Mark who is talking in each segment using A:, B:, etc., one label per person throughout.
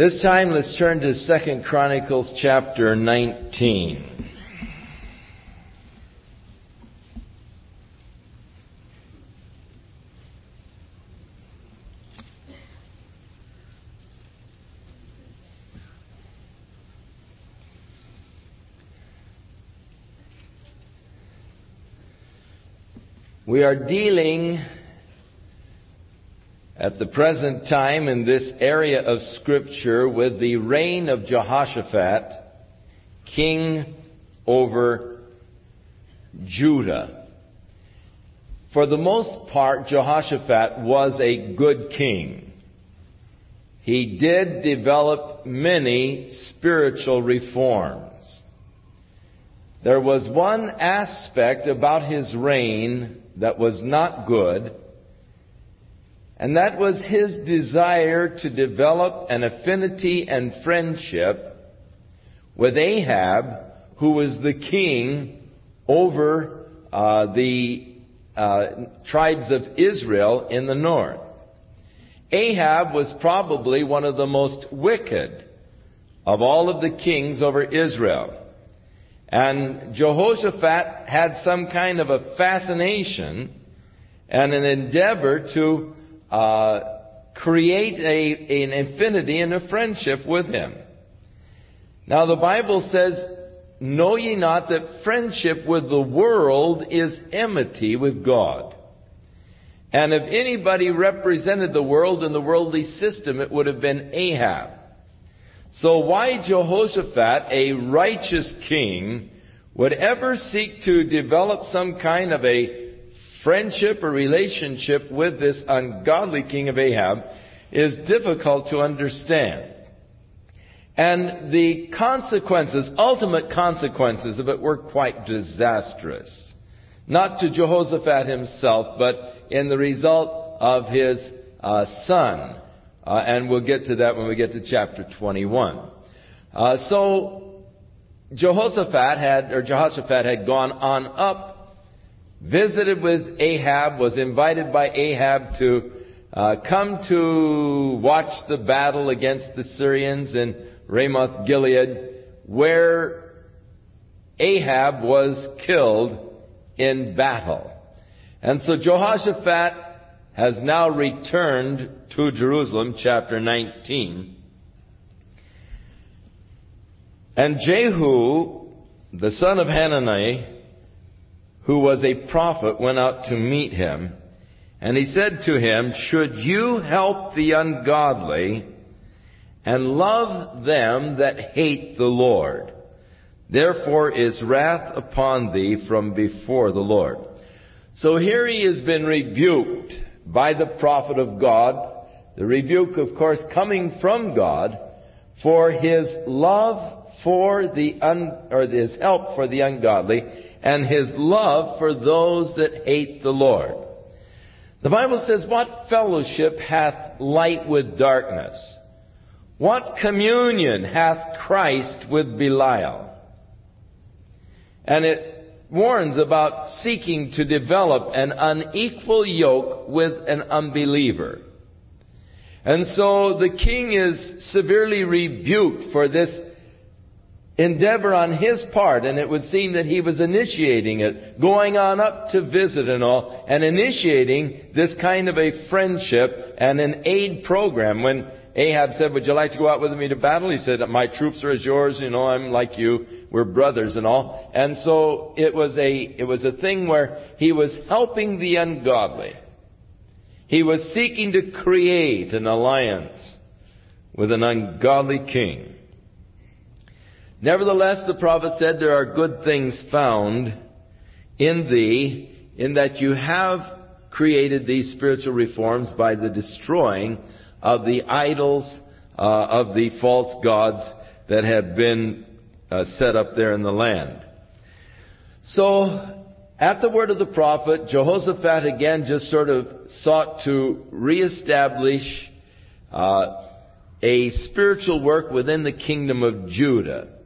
A: This time let's turn to 2 Chronicles chapter 19. We are dealing at the present time in this area of Scripture with the reign of Jehoshaphat, king over Judah. For the most part, Jehoshaphat was a good king. He did develop many spiritual reforms. There was one aspect about his reign that was not good, and that was his desire to develop an affinity and friendship with Ahab, who was the king over uh, the uh, tribes of Israel in the north. Ahab was probably one of the most wicked of all of the kings over Israel. And Jehoshaphat had some kind of a fascination and an endeavor to uh, create a, an affinity and a friendship with him. Now the Bible says, Know ye not that friendship with the world is enmity with God? And if anybody represented the world in the worldly system, it would have been Ahab. So why Jehoshaphat, a righteous king, would ever seek to develop some kind of a friendship or relationship with this ungodly king of Ahab is difficult to understand. And the consequences, ultimate consequences of it were quite disastrous. Not to Jehoshaphat himself, but in the result of his uh, son, uh, and we'll get to that when we get to chapter 21. Uh, so, Jehoshaphat had, or Jehoshaphat had gone on up, visited with Ahab, was invited by Ahab to uh, come to watch the battle against the Syrians in Ramoth Gilead, where Ahab was killed in battle. And so Jehoshaphat has now returned to Jerusalem, chapter 19. And Jehu, the son of Hanani, who was a prophet, went out to meet him. And he said to him, Should you help the ungodly and love them that hate the Lord? Therefore is wrath upon thee from before the Lord. So here he has been rebuked by the prophet of God. The rebuke, of course, coming from God for his love for the un, or his help for the ungodly and his love for those that hate the Lord. The Bible says, What fellowship hath light with darkness? What communion hath Christ with Belial? And it warns about seeking to develop an unequal yoke with an unbeliever. And so the king is severely rebuked for this endeavor on his part, and it would seem that he was initiating it, going on up to visit and all, and initiating this kind of a friendship and an aid program. When Ahab said, Would you like to go out with me to battle? He said, My troops are as yours, you know, I'm like you, we're brothers and all. And so it was a, it was a thing where he was helping the ungodly. He was seeking to create an alliance with an ungodly king. Nevertheless, the prophet said, There are good things found in thee, in that you have created these spiritual reforms by the destroying of the idols, uh, of the false gods that have been uh, set up there in the land. So, at the word of the prophet, Jehoshaphat again just sort of sought to reestablish uh, a spiritual work within the kingdom of Judah.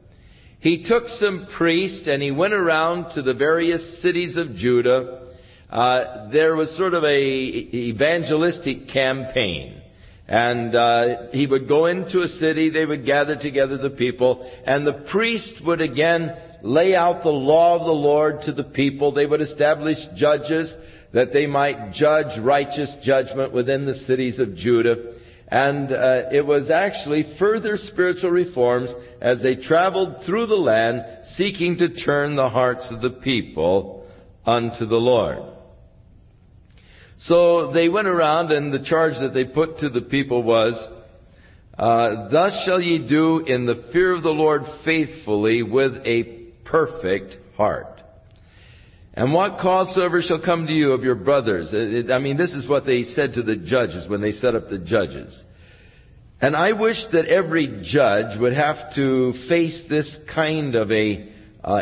A: He took some priests and he went around to the various cities of Judah. Uh, there was sort of a evangelistic campaign. And uh, he would go into a city, they would gather together the people, and the priest would again lay out the law of the Lord to the people. They would establish judges that they might judge righteous judgment within the cities of Judah. And uh, it was actually further spiritual reforms as they traveled through the land seeking to turn the hearts of the people unto the Lord. So they went around and the charge that they put to the people was, uh, Thus shall ye do in the fear of the Lord faithfully with a perfect heart. And what cause soever shall come to you of your brothers. It, I mean, this is what they said to the judges when they set up the judges. And I wish that every judge would have to face this kind of a uh,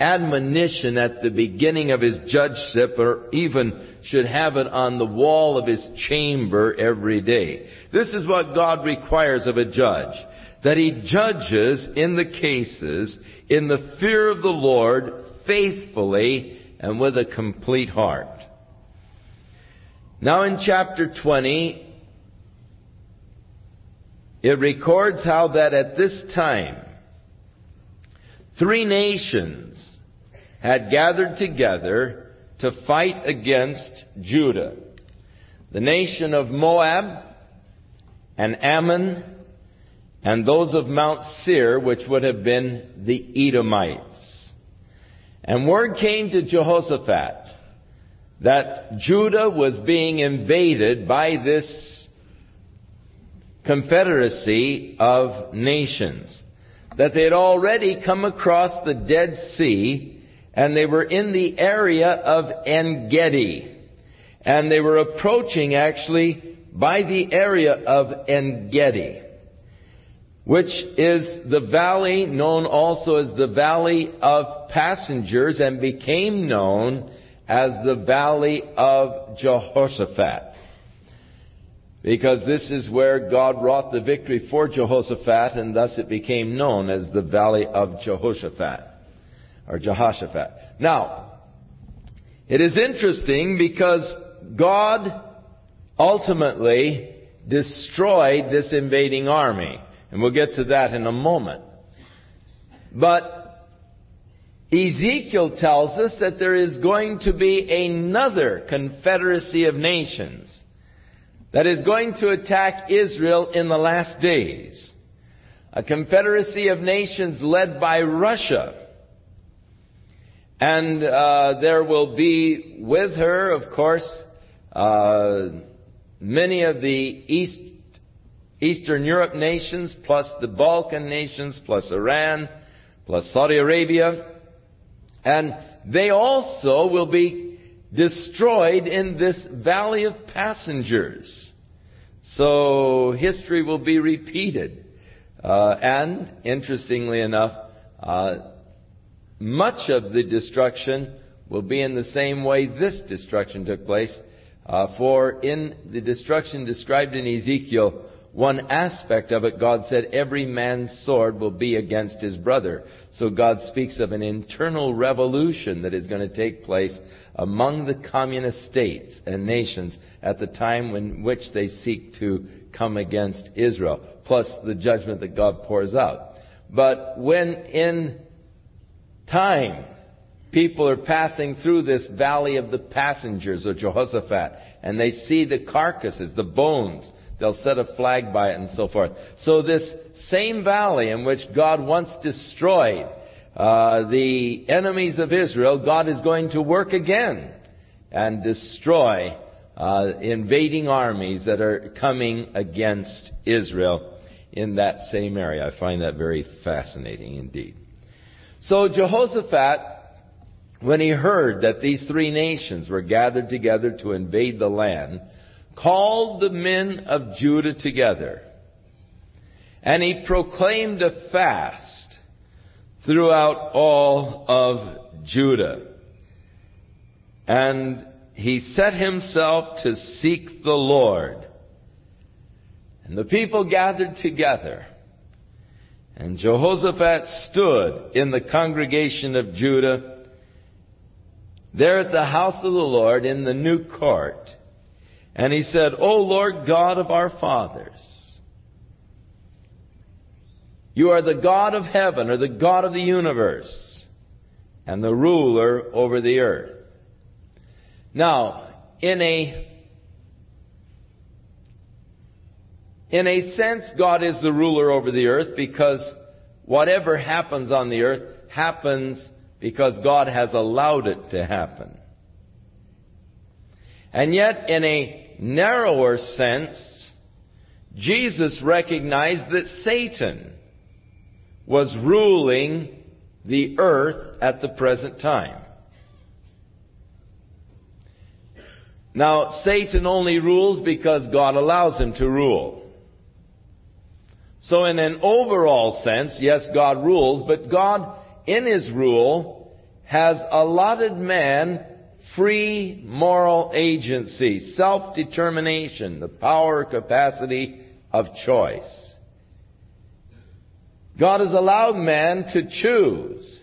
A: admonition at the beginning of his judgeship or even should have it on the wall of his chamber every day. This is what God requires of a judge. That he judges in the cases in the fear of the Lord faithfully and with a complete heart. Now in chapter 20, it records how that at this time, three nations had gathered together to fight against Judah. The nation of Moab and Ammon and those of Mount Seir, which would have been the Edomites. And word came to Jehoshaphat that Judah was being invaded by this confederacy of nations. That they had already come across the Dead Sea and they were in the area of En-gedi. And they were approaching actually by the area of En-gedi which is the valley known also as the valley of passengers and became known as the valley of Jehoshaphat. Because this is where God wrought the victory for Jehoshaphat and thus it became known as the valley of Jehoshaphat. Or Jehoshaphat. Now, it is interesting because God ultimately destroyed this invading army. And we'll get to that in a moment. But Ezekiel tells us that there is going to be another confederacy of nations that is going to attack Israel in the last days. A confederacy of nations led by Russia. And uh, there will be with her, of course, uh, many of the East Eastern Europe nations, plus the Balkan nations, plus Iran, plus Saudi Arabia. And they also will be destroyed in this valley of passengers. So history will be repeated. Uh, and, interestingly enough, uh, much of the destruction will be in the same way this destruction took place. Uh, for in the destruction described in Ezekiel, one aspect of it, God said, every man's sword will be against his brother. So God speaks of an internal revolution that is going to take place among the communist states and nations at the time in which they seek to come against Israel, plus the judgment that God pours out. But when in time people are passing through this valley of the passengers of Jehoshaphat, and they see the carcasses, the bones They'll set a flag by it and so forth. So this same valley in which God once destroyed uh, the enemies of Israel, God is going to work again and destroy uh, invading armies that are coming against Israel in that same area. I find that very fascinating indeed. So Jehoshaphat, when he heard that these three nations were gathered together to invade the land, called the men of Judah together, and he proclaimed a fast throughout all of Judah. And he set himself to seek the Lord. And the people gathered together. And Jehoshaphat stood in the congregation of Judah, there at the house of the Lord in the new court And he said, O Lord God of our fathers, you are the God of heaven or the God of the universe and the ruler over the earth. Now, in a in a sense, God is the ruler over the earth because whatever happens on the earth happens because God has allowed it to happen. And yet, in a narrower sense, Jesus recognized that Satan was ruling the earth at the present time. Now, Satan only rules because God allows him to rule. So in an overall sense, yes, God rules, but God, in His rule, has allotted man free moral agency, self-determination, the power, capacity of choice. God has allowed man to choose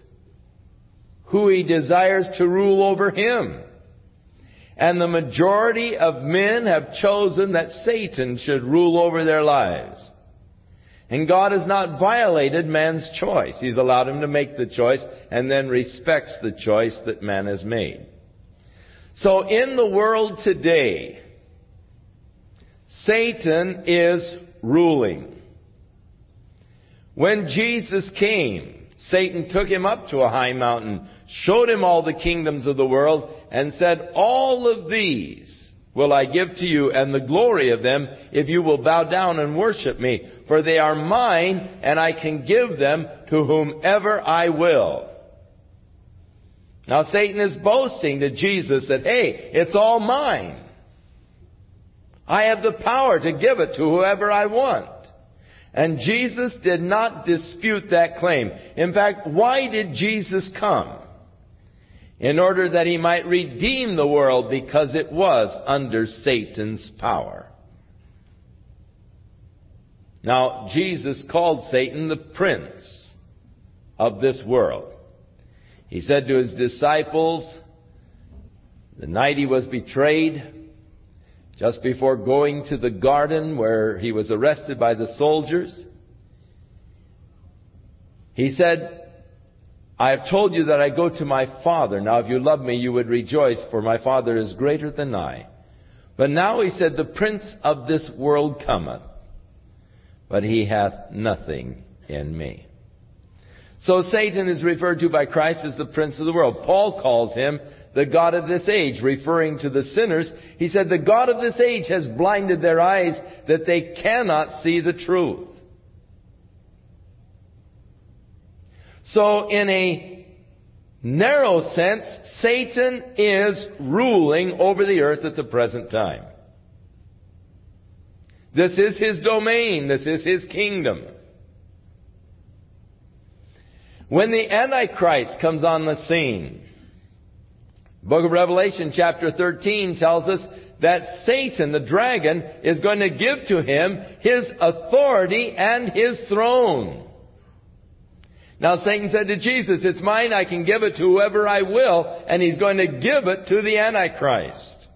A: who he desires to rule over him. And the majority of men have chosen that Satan should rule over their lives. And God has not violated man's choice. He's allowed him to make the choice and then respects the choice that man has made. So in the world today, Satan is ruling. When Jesus came, Satan took him up to a high mountain, showed him all the kingdoms of the world, and said, All of these will I give to you, and the glory of them, if you will bow down and worship me. For they are mine, and I can give them to whomever I will. Now Satan is boasting to Jesus that, hey, it's all mine. I have the power to give it to whoever I want. And Jesus did not dispute that claim. In fact, why did Jesus come? In order that he might redeem the world because it was under Satan's power. Now, Jesus called Satan the prince of this world. He said to his disciples, the night he was betrayed, just before going to the garden where he was arrested by the soldiers, he said, I have told you that I go to my Father. Now if you love me, you would rejoice, for my Father is greater than I. But now he said, the prince of this world cometh, but he hath nothing in me. So Satan is referred to by Christ as the prince of the world. Paul calls him the God of this age, referring to the sinners. He said, the God of this age has blinded their eyes that they cannot see the truth. So in a narrow sense, Satan is ruling over the earth at the present time. This is his domain. This is his kingdom. When the Antichrist comes on the scene, Book of Revelation chapter 13 tells us that Satan, the dragon, is going to give to him his authority and his throne. Now Satan said to Jesus, it's mine, I can give it to whoever I will, and he's going to give it to the Antichrist,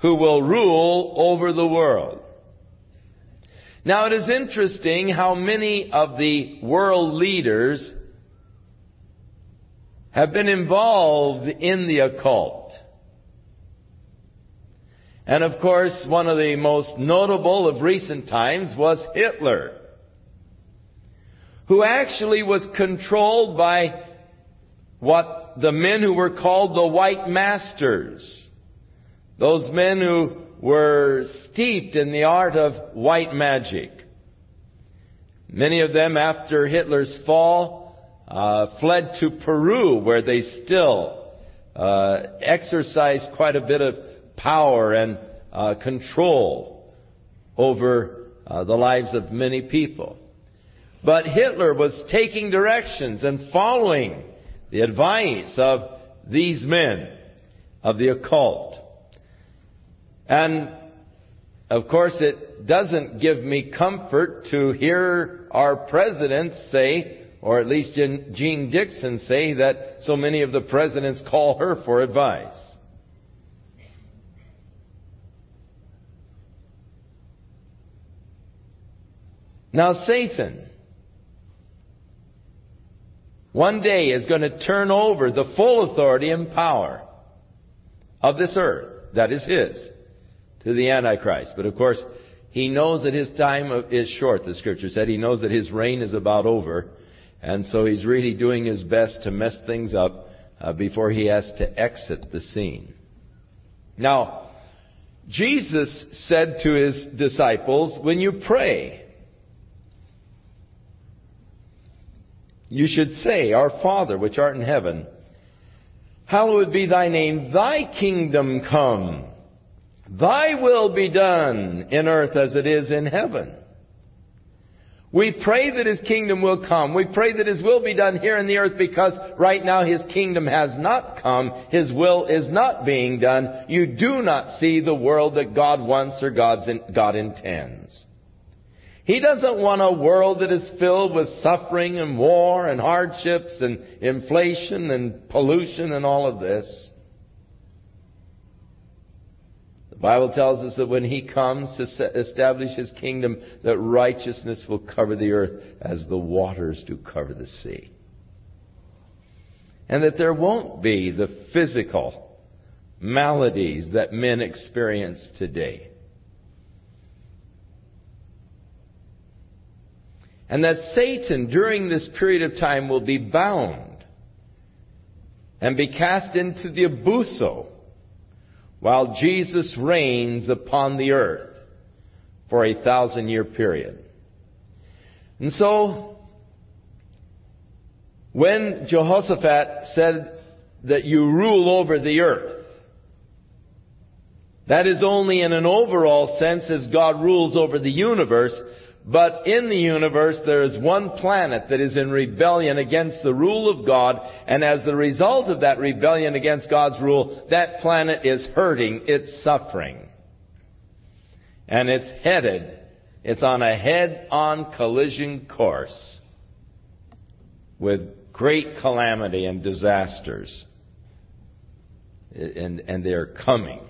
A: who will rule over the world. Now it is interesting how many of the world leaders have been involved in the occult. And of course, one of the most notable of recent times was Hitler who actually was controlled by what the men who were called the white masters. Those men who were steeped in the art of white magic. Many of them, after Hitler's fall, uh, fled to Peru, where they still uh, exercise quite a bit of power and uh, control over uh, the lives of many people. But Hitler was taking directions and following the advice of these men of the occult. And of course, it doesn't give me comfort to hear our presidents say, or at least Jeane Dixon say, that so many of the presidents call her for advice. Now, Satan, one day is going to turn over the full authority and power of this earth that is his to the Antichrist. But of course, he knows that his time is short, the scripture said. He knows that his reign is about over. And so he's really doing his best to mess things up uh, before he has to exit the scene. Now, Jesus said to his disciples, when you pray, you should say, Our Father, which art in heaven, hallowed be thy name, thy kingdom come. Thy will be done in earth as it is in heaven. We pray that His kingdom will come. We pray that His will be done here in the earth because right now His kingdom has not come. His will is not being done. You do not see the world that God wants or God's God intends. He doesn't want a world that is filled with suffering and war and hardships and inflation and pollution and all of this. The Bible tells us that when He comes to establish His kingdom, that righteousness will cover the earth as the waters do cover the sea. And that there won't be the physical maladies that men experience today. And that Satan during this period of time will be bound and be cast into the abuso while Jesus reigns upon the earth for a thousand year period. And so, when Jehoshaphat said that you rule over the earth, that is only in an overall sense as God rules over the universe, but in the universe, there is one planet that is in rebellion against the rule of God, and as the result of that rebellion against God's rule, that planet is hurting, it's suffering. And it's headed, it's on a head-on collision course with great calamity and disasters. And, and they're coming.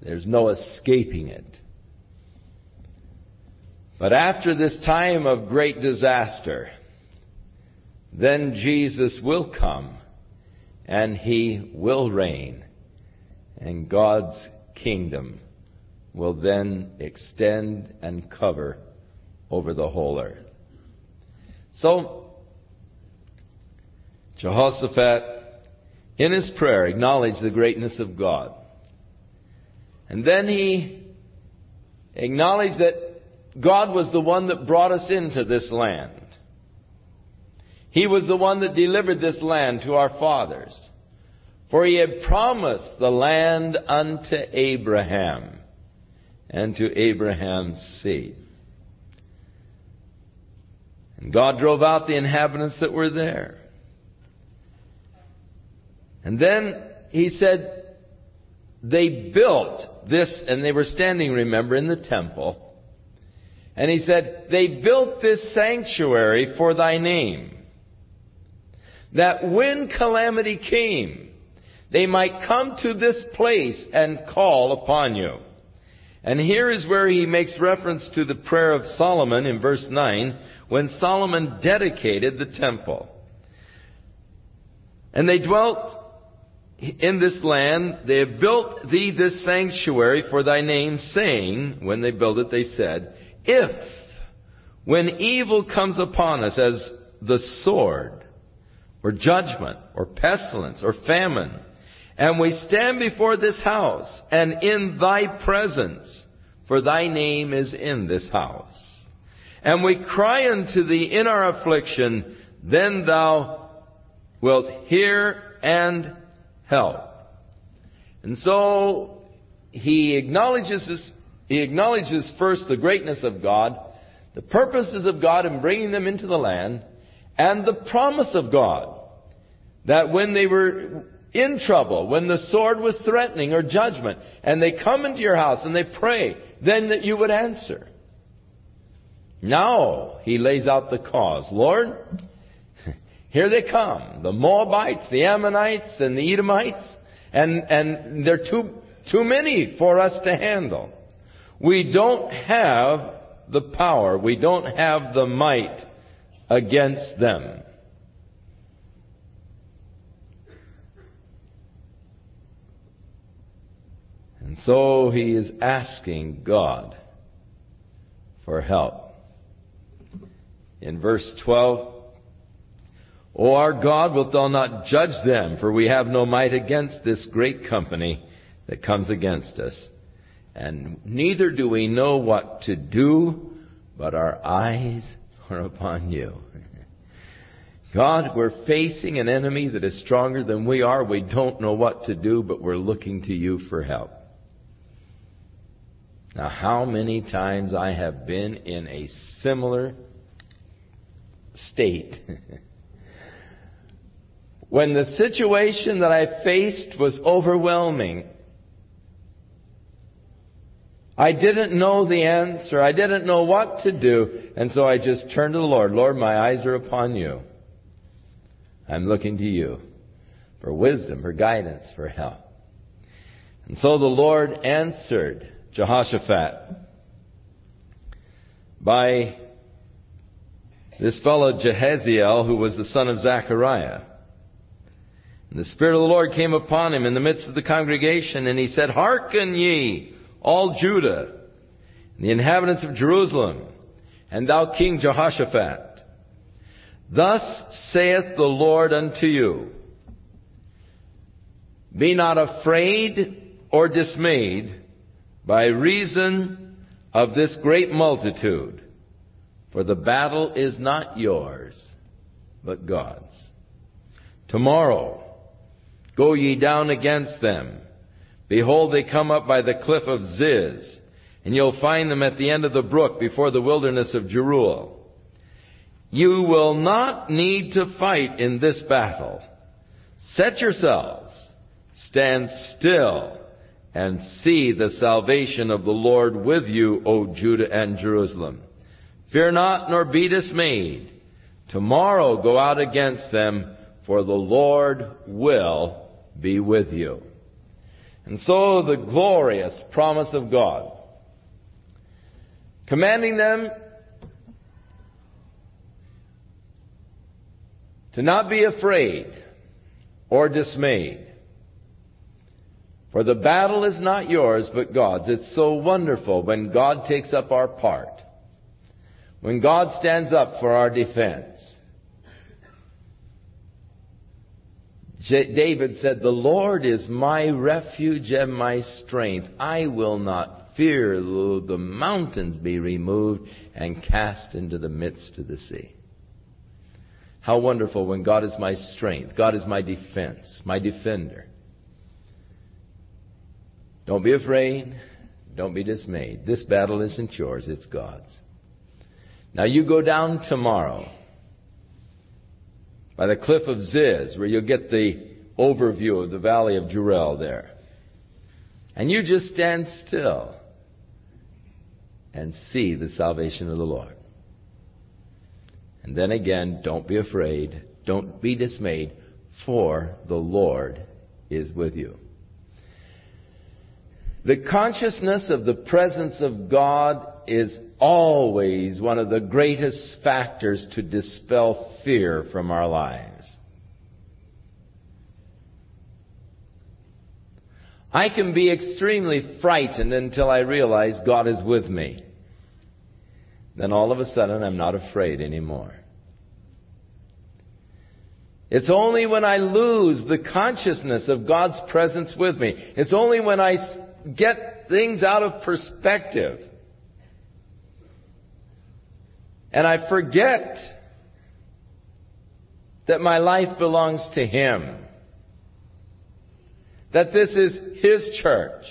A: There's no escaping it. But after this time of great disaster, then Jesus will come and he will reign and God's kingdom will then extend and cover over the whole earth. So, Jehoshaphat, in his prayer, acknowledged the greatness of God. And then he acknowledged that God was the one that brought us into this land. He was the one that delivered this land to our fathers. For he had promised the land unto Abraham and to Abraham's seed. And God drove out the inhabitants that were there. And then he said, they built this, and they were standing, remember, in the temple. And he said, They built this sanctuary for thy name, that when calamity came, they might come to this place and call upon you. And here is where he makes reference to the prayer of Solomon in verse 9, when Solomon dedicated the temple. And they dwelt in this land, they have built thee this sanctuary for thy name, saying, when they built it, they said, if, when evil comes upon us as the sword, or judgment, or pestilence, or famine, and we stand before this house, and in thy presence, for thy name is in this house, and we cry unto thee in our affliction, then thou wilt hear and help. And so, he acknowledges he acknowledges first the greatness of God, the purposes of God in bringing them into the land, and the promise of God that when they were in trouble, when the sword was threatening or judgment, and they come into your house and they pray, then that you would answer. Now he lays out the cause. Lord, here they come. The Moabites, the Ammonites, and the Edomites, and, and they're too, too many for us to handle. We don't have the power. We don't have the might against them. And so he is asking God for help. In verse 12, O our God, wilt thou not judge them? For we have no might against this great company that comes against us. And neither do we know what to do, but our eyes are upon you. God, we're facing an enemy that is stronger than we are. We don't know what to do, but we're looking to you for help. Now, how many times I have been in a similar state. when the situation that I faced was overwhelming, I didn't know the answer. I didn't know what to do. And so I just turned to the Lord. Lord, my eyes are upon you. I'm looking to you for wisdom, for guidance, for help. And so the Lord answered Jehoshaphat by this fellow Jehaziel, who was the son of Zechariah. And the Spirit of the Lord came upon him in the midst of the congregation, and he said, Hearken ye, all Judah, and the inhabitants of Jerusalem, and thou King Jehoshaphat. Thus saith the Lord unto you, Be not afraid or dismayed by reason of this great multitude, for the battle is not yours, but God's. Tomorrow go ye down against them. Behold, they come up by the cliff of Ziz, and you'll find them at the end of the brook before the wilderness of Jeruel. You will not need to fight in this battle. Set yourselves, stand still, and see the salvation of the Lord with you, O Judah and Jerusalem. Fear not, nor be dismayed. Tomorrow go out against them, for the Lord will be with you. And so the glorious promise of God, commanding them to not be afraid or dismayed, for the battle is not yours, but God's. It's so wonderful when God takes up our part. When God stands up for our defense. David said, The Lord is my refuge and my strength. I will not fear though the mountains be removed and cast into the midst of the sea. How wonderful when God is my strength. God is my defense, my defender. Don't be afraid. Don't be dismayed. This battle isn't yours, it's God's. Now you go down tomorrow by the cliff of Ziz, where you'll get the overview of the valley of Jeruel there. And you just stand still and see the salvation of the Lord. And then again, don't be afraid, don't be dismayed, for the Lord is with you. The consciousness of the presence of God is always one of the greatest factors to dispel fear from our lives. I can be extremely frightened until I realize God is with me. Then all of a sudden I'm not afraid anymore. It's only when I lose the consciousness of God's presence with me. It's only when I get things out of perspective. And I forget that my life belongs to Him. That this is His church.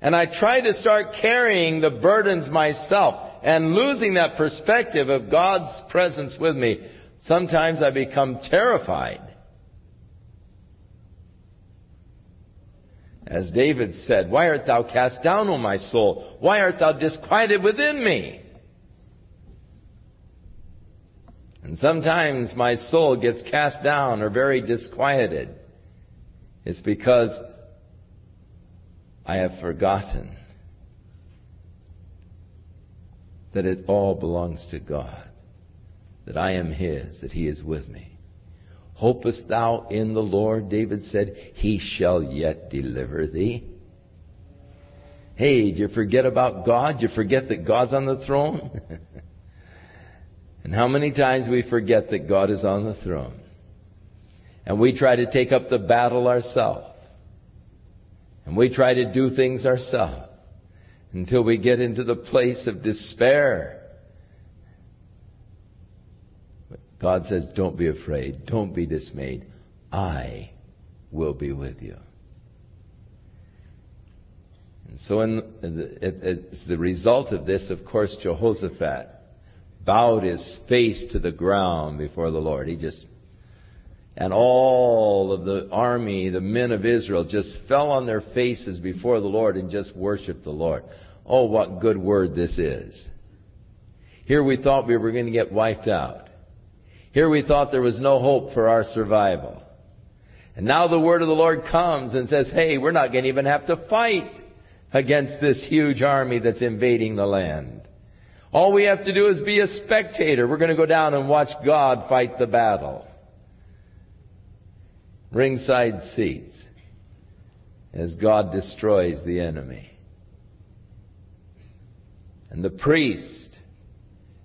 A: And I try to start carrying the burdens myself and losing that perspective of God's presence with me. Sometimes I become terrified As David said, Why art thou cast down, O my soul? Why art thou disquieted within me? And sometimes my soul gets cast down or very disquieted. It's because I have forgotten that it all belongs to God, that I am His, that He is with me. Hopest thou in the Lord? David said, He shall yet deliver thee. Hey, do you forget about God? Do you forget that God's on the throne? and how many times we forget that God is on the throne? And we try to take up the battle ourselves. And we try to do things ourselves until we get into the place of despair. But God says, don't be afraid. Don't be dismayed. I will be with you. And so, in as the result of this, of course, Jehoshaphat bowed his face to the ground before the Lord. He just, and all of the army, the men of Israel, just fell on their faces before the Lord and just worshiped the Lord. Oh, what good word this is. Here we thought we were going to get wiped out. Here we thought there was no hope for our survival. And now the word of the Lord comes and says, hey, we're not going to even have to fight against this huge army that's invading the land. All we have to do is be a spectator. We're going to go down and watch God fight the battle. Ringside seats as God destroys the enemy. And the priest,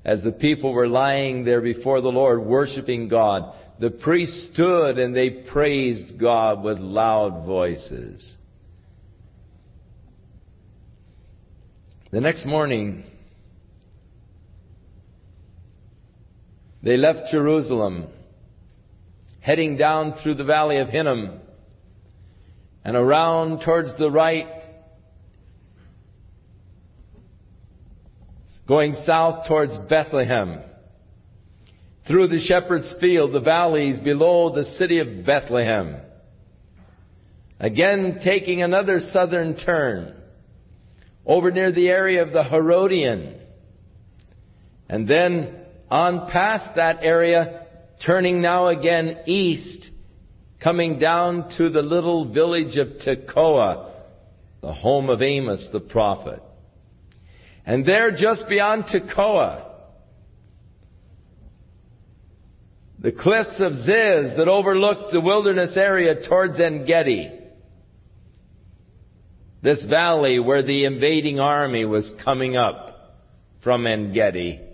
A: as the people were lying there before the Lord worshiping God, the priest stood and they praised God with loud voices. The next morning, they left Jerusalem, heading down through the valley of Hinnom and around towards the right, going south towards Bethlehem, through the shepherd's field, the valleys below the city of Bethlehem. Again, taking another southern turn over near the area of the Herodian. And then on past that area, turning now again east, coming down to the little village of Tekoa, the home of Amos the prophet. And there, just beyond Tekoa, the cliffs of Ziz that overlooked the wilderness area towards En Gedi. This valley where the invading army was coming up from En Gedi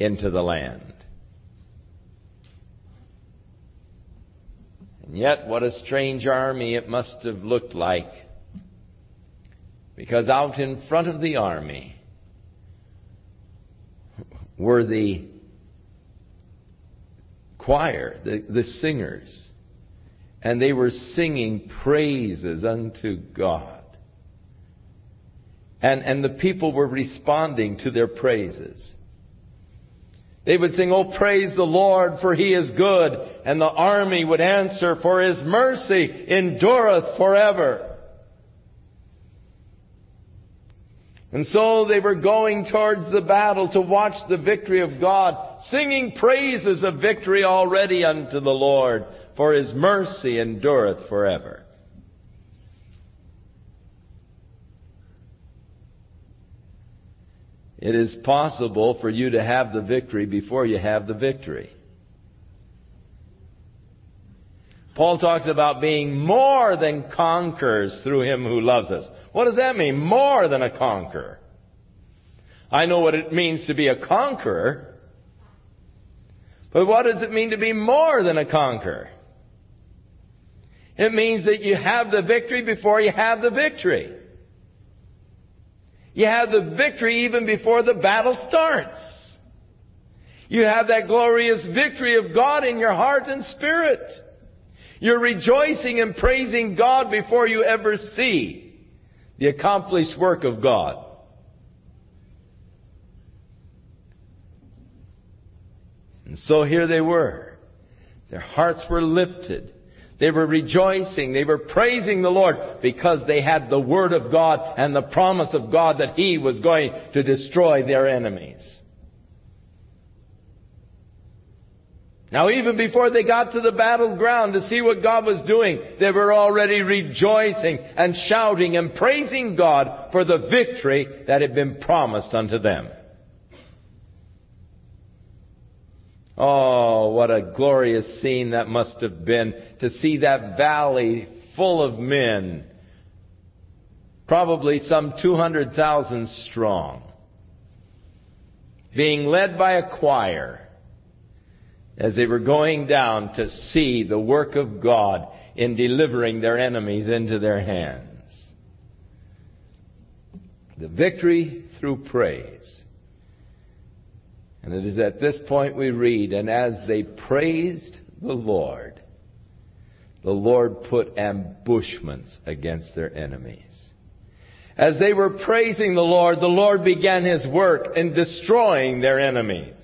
A: into the land. And yet, what a strange army it must have looked like. Because out in front of the army were the choir, the, the singers, and they were singing praises unto God. And, and the people were responding to their praises. They would sing, Oh, praise the Lord, for he is good. And the army would answer, For his mercy endureth forever. And so they were going towards the battle to watch the victory of God, singing praises of victory already unto the Lord, for his mercy endureth forever. It is possible for you to have the victory before you have the victory. Paul talks about being more than conquerors through him who loves us. What does that mean? More than a conqueror. I know what it means to be a conqueror. But what does it mean to be more than a conqueror? It means that you have the victory before you have the victory. You have the victory even before the battle starts. You have that glorious victory of God in your heart and spirit. You're rejoicing and praising God before you ever see the accomplished work of God. And so here they were. Their hearts were lifted. They were rejoicing. They were praising the Lord because they had the Word of God and the promise of God that He was going to destroy their enemies. Now even before they got to the battleground to see what God was doing, they were already rejoicing and shouting and praising God for the victory that had been promised unto them. Oh, what a glorious scene that must have been to see that valley full of men, probably some 200,000 strong, being led by a choir as they were going down to see the work of God in delivering their enemies into their hands. The victory through praise. And it is at this point we read, and as they praised the Lord, the Lord put ambushments against their enemies. As they were praising the Lord, the Lord began His work in destroying their enemies.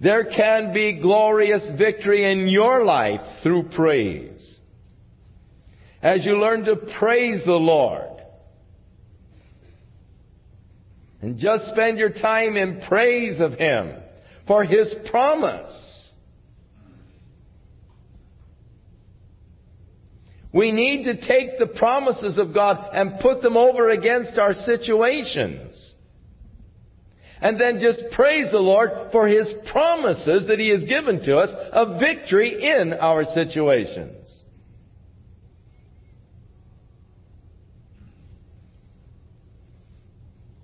A: There can be glorious victory in your life through praise. As you learn to praise the Lord, and just spend your time in praise of Him for His promise. We need to take the promises of God and put them over against our situations. And then just praise the Lord for His promises that He has given to us of victory in our situations.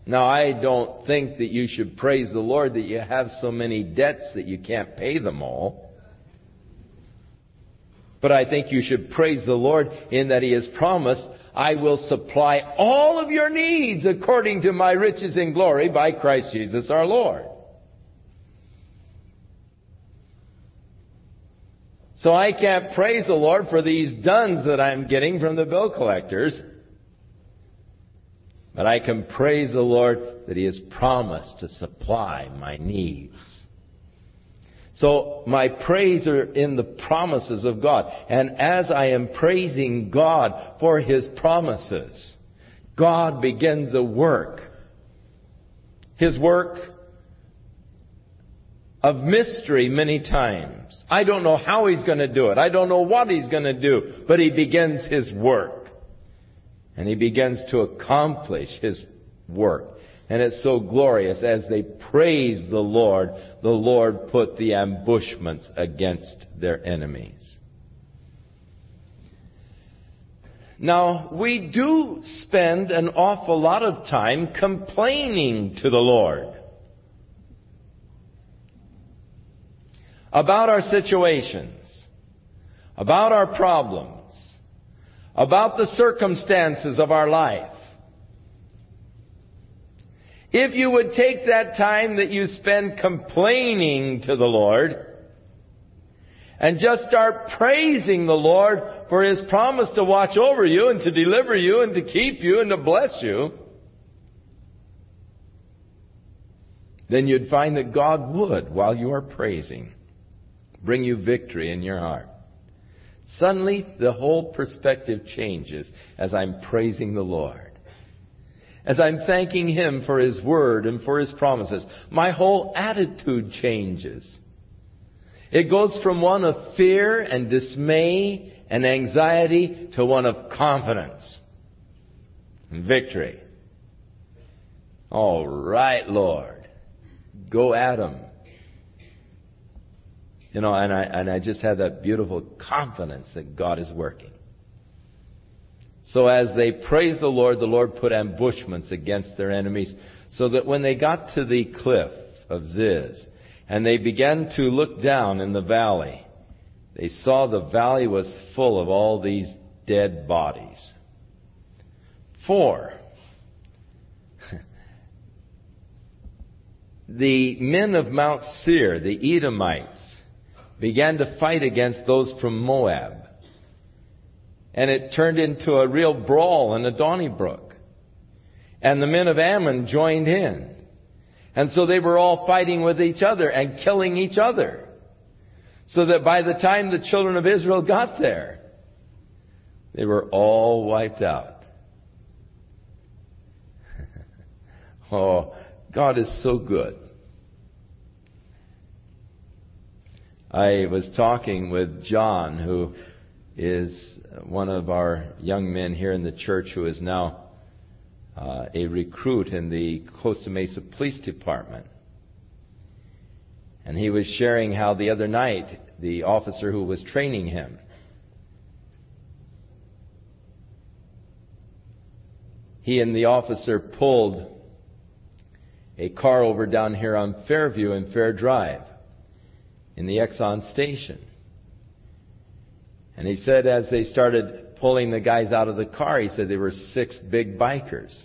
A: Now, I don't think that you should praise the Lord that you have so many debts that you can't pay them all. But I think you should praise the Lord in that He has promised, I will supply all of your needs according to my riches in glory by Christ Jesus our Lord. So I can't praise the Lord for these duns that I'm getting from the bill collectors. But I can praise the Lord that He has promised to supply my needs. So my praise are in the promises of God. And as I am praising God for His promises, God begins a work. His work of mystery many times. I don't know how He's going to do it. I don't know what He's going to do, but He begins His work. And he begins to accomplish his work. And it's so glorious. As they praise the Lord, the Lord put the ambushments against their enemies. Now, we do spend an awful lot of time complaining to the Lord about our situations, about our problems about the circumstances of our life. If you would take that time that you spend complaining to the Lord and just start praising the Lord for His promise to watch over you and to deliver you and to keep you and to bless you, then you'd find that God would, while you are praising, bring you victory in your heart. Suddenly, the whole perspective changes as I'm praising the Lord. As I'm thanking Him for His Word and for His promises, my whole attitude changes. It goes from one of fear and dismay and anxiety to one of confidence and victory. All right, Lord. Go at 'em. You know, and I, and I just had that beautiful confidence that God is working. So as they praised the Lord, the Lord put ambushments against their enemies, so that when they got to the cliff of Ziz, and they began to look down in the valley, they saw the valley was full of all these dead bodies. Four. the men of Mount Seir, the Edomites, began to fight against those from Moab. And it turned into a real brawl in the Donnybrook. And the men of Ammon joined in. And so they were all fighting with each other and killing each other. So that by the time the children of Israel got there, they were all wiped out. oh, God is so good. I was talking with John, who is one of our young men here in the church who is now uh, a recruit in the Costa Mesa Police Department. And he was sharing how the other night the officer who was training him he and the officer pulled a car over down here on Fairview and Fair Drive in the Exxon station. And he said as they started pulling the guys out of the car, he said they were six big bikers.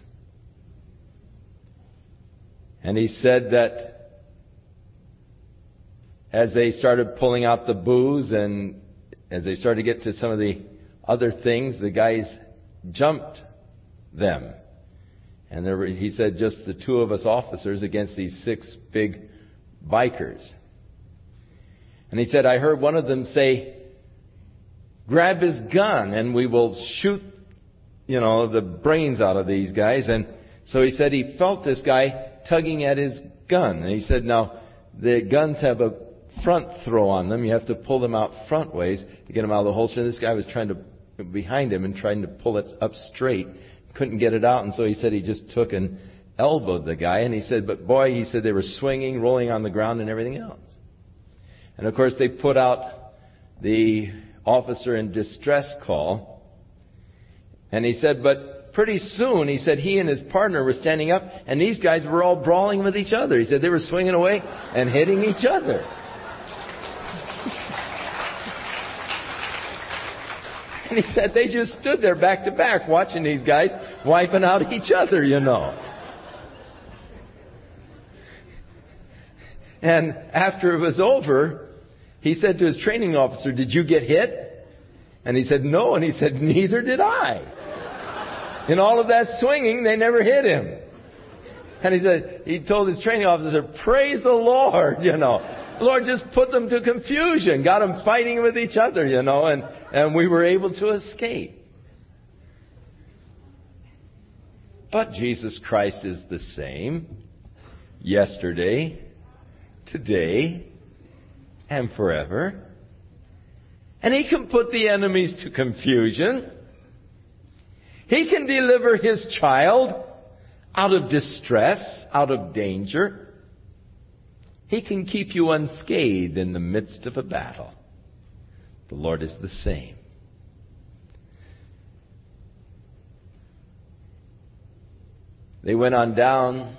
A: And he said that as they started pulling out the booze and as they started to get to some of the other things, the guys jumped them. And there were, he said, just the two of us officers against these six big bikers. And he said, I heard one of them say, grab his gun and we will shoot, you know, the brains out of these guys. And so he said he felt this guy tugging at his gun. And he said, now, the guns have a front throw on them. You have to pull them out front ways to get them out of the holster. And this guy was trying to, behind him and trying to pull it up straight. Couldn't get it out. And so he said he just took and elbowed the guy. And he said, but boy, he said they were swinging, rolling on the ground and everything else. And of course they put out the officer in distress call. And he said, but pretty soon, he said he and his partner were standing up and these guys were all brawling with each other. He said they were swinging away and hitting each other. And he said they just stood there back to back watching these guys wiping out each other, you know. And after it was over, he said to his training officer, Did you get hit? And he said, No. And he said, Neither did I. In all of that swinging, they never hit him. And he said, he told his training officer, Praise the Lord, you know. Lord just put them to confusion, got them fighting with each other, you know, and, and we were able to escape. But Jesus Christ is the same yesterday, today, and forever. And He can put the enemies to confusion. He can deliver His child out of distress, out of danger. He can keep you unscathed in the midst of a battle. The Lord is the same. They went on down.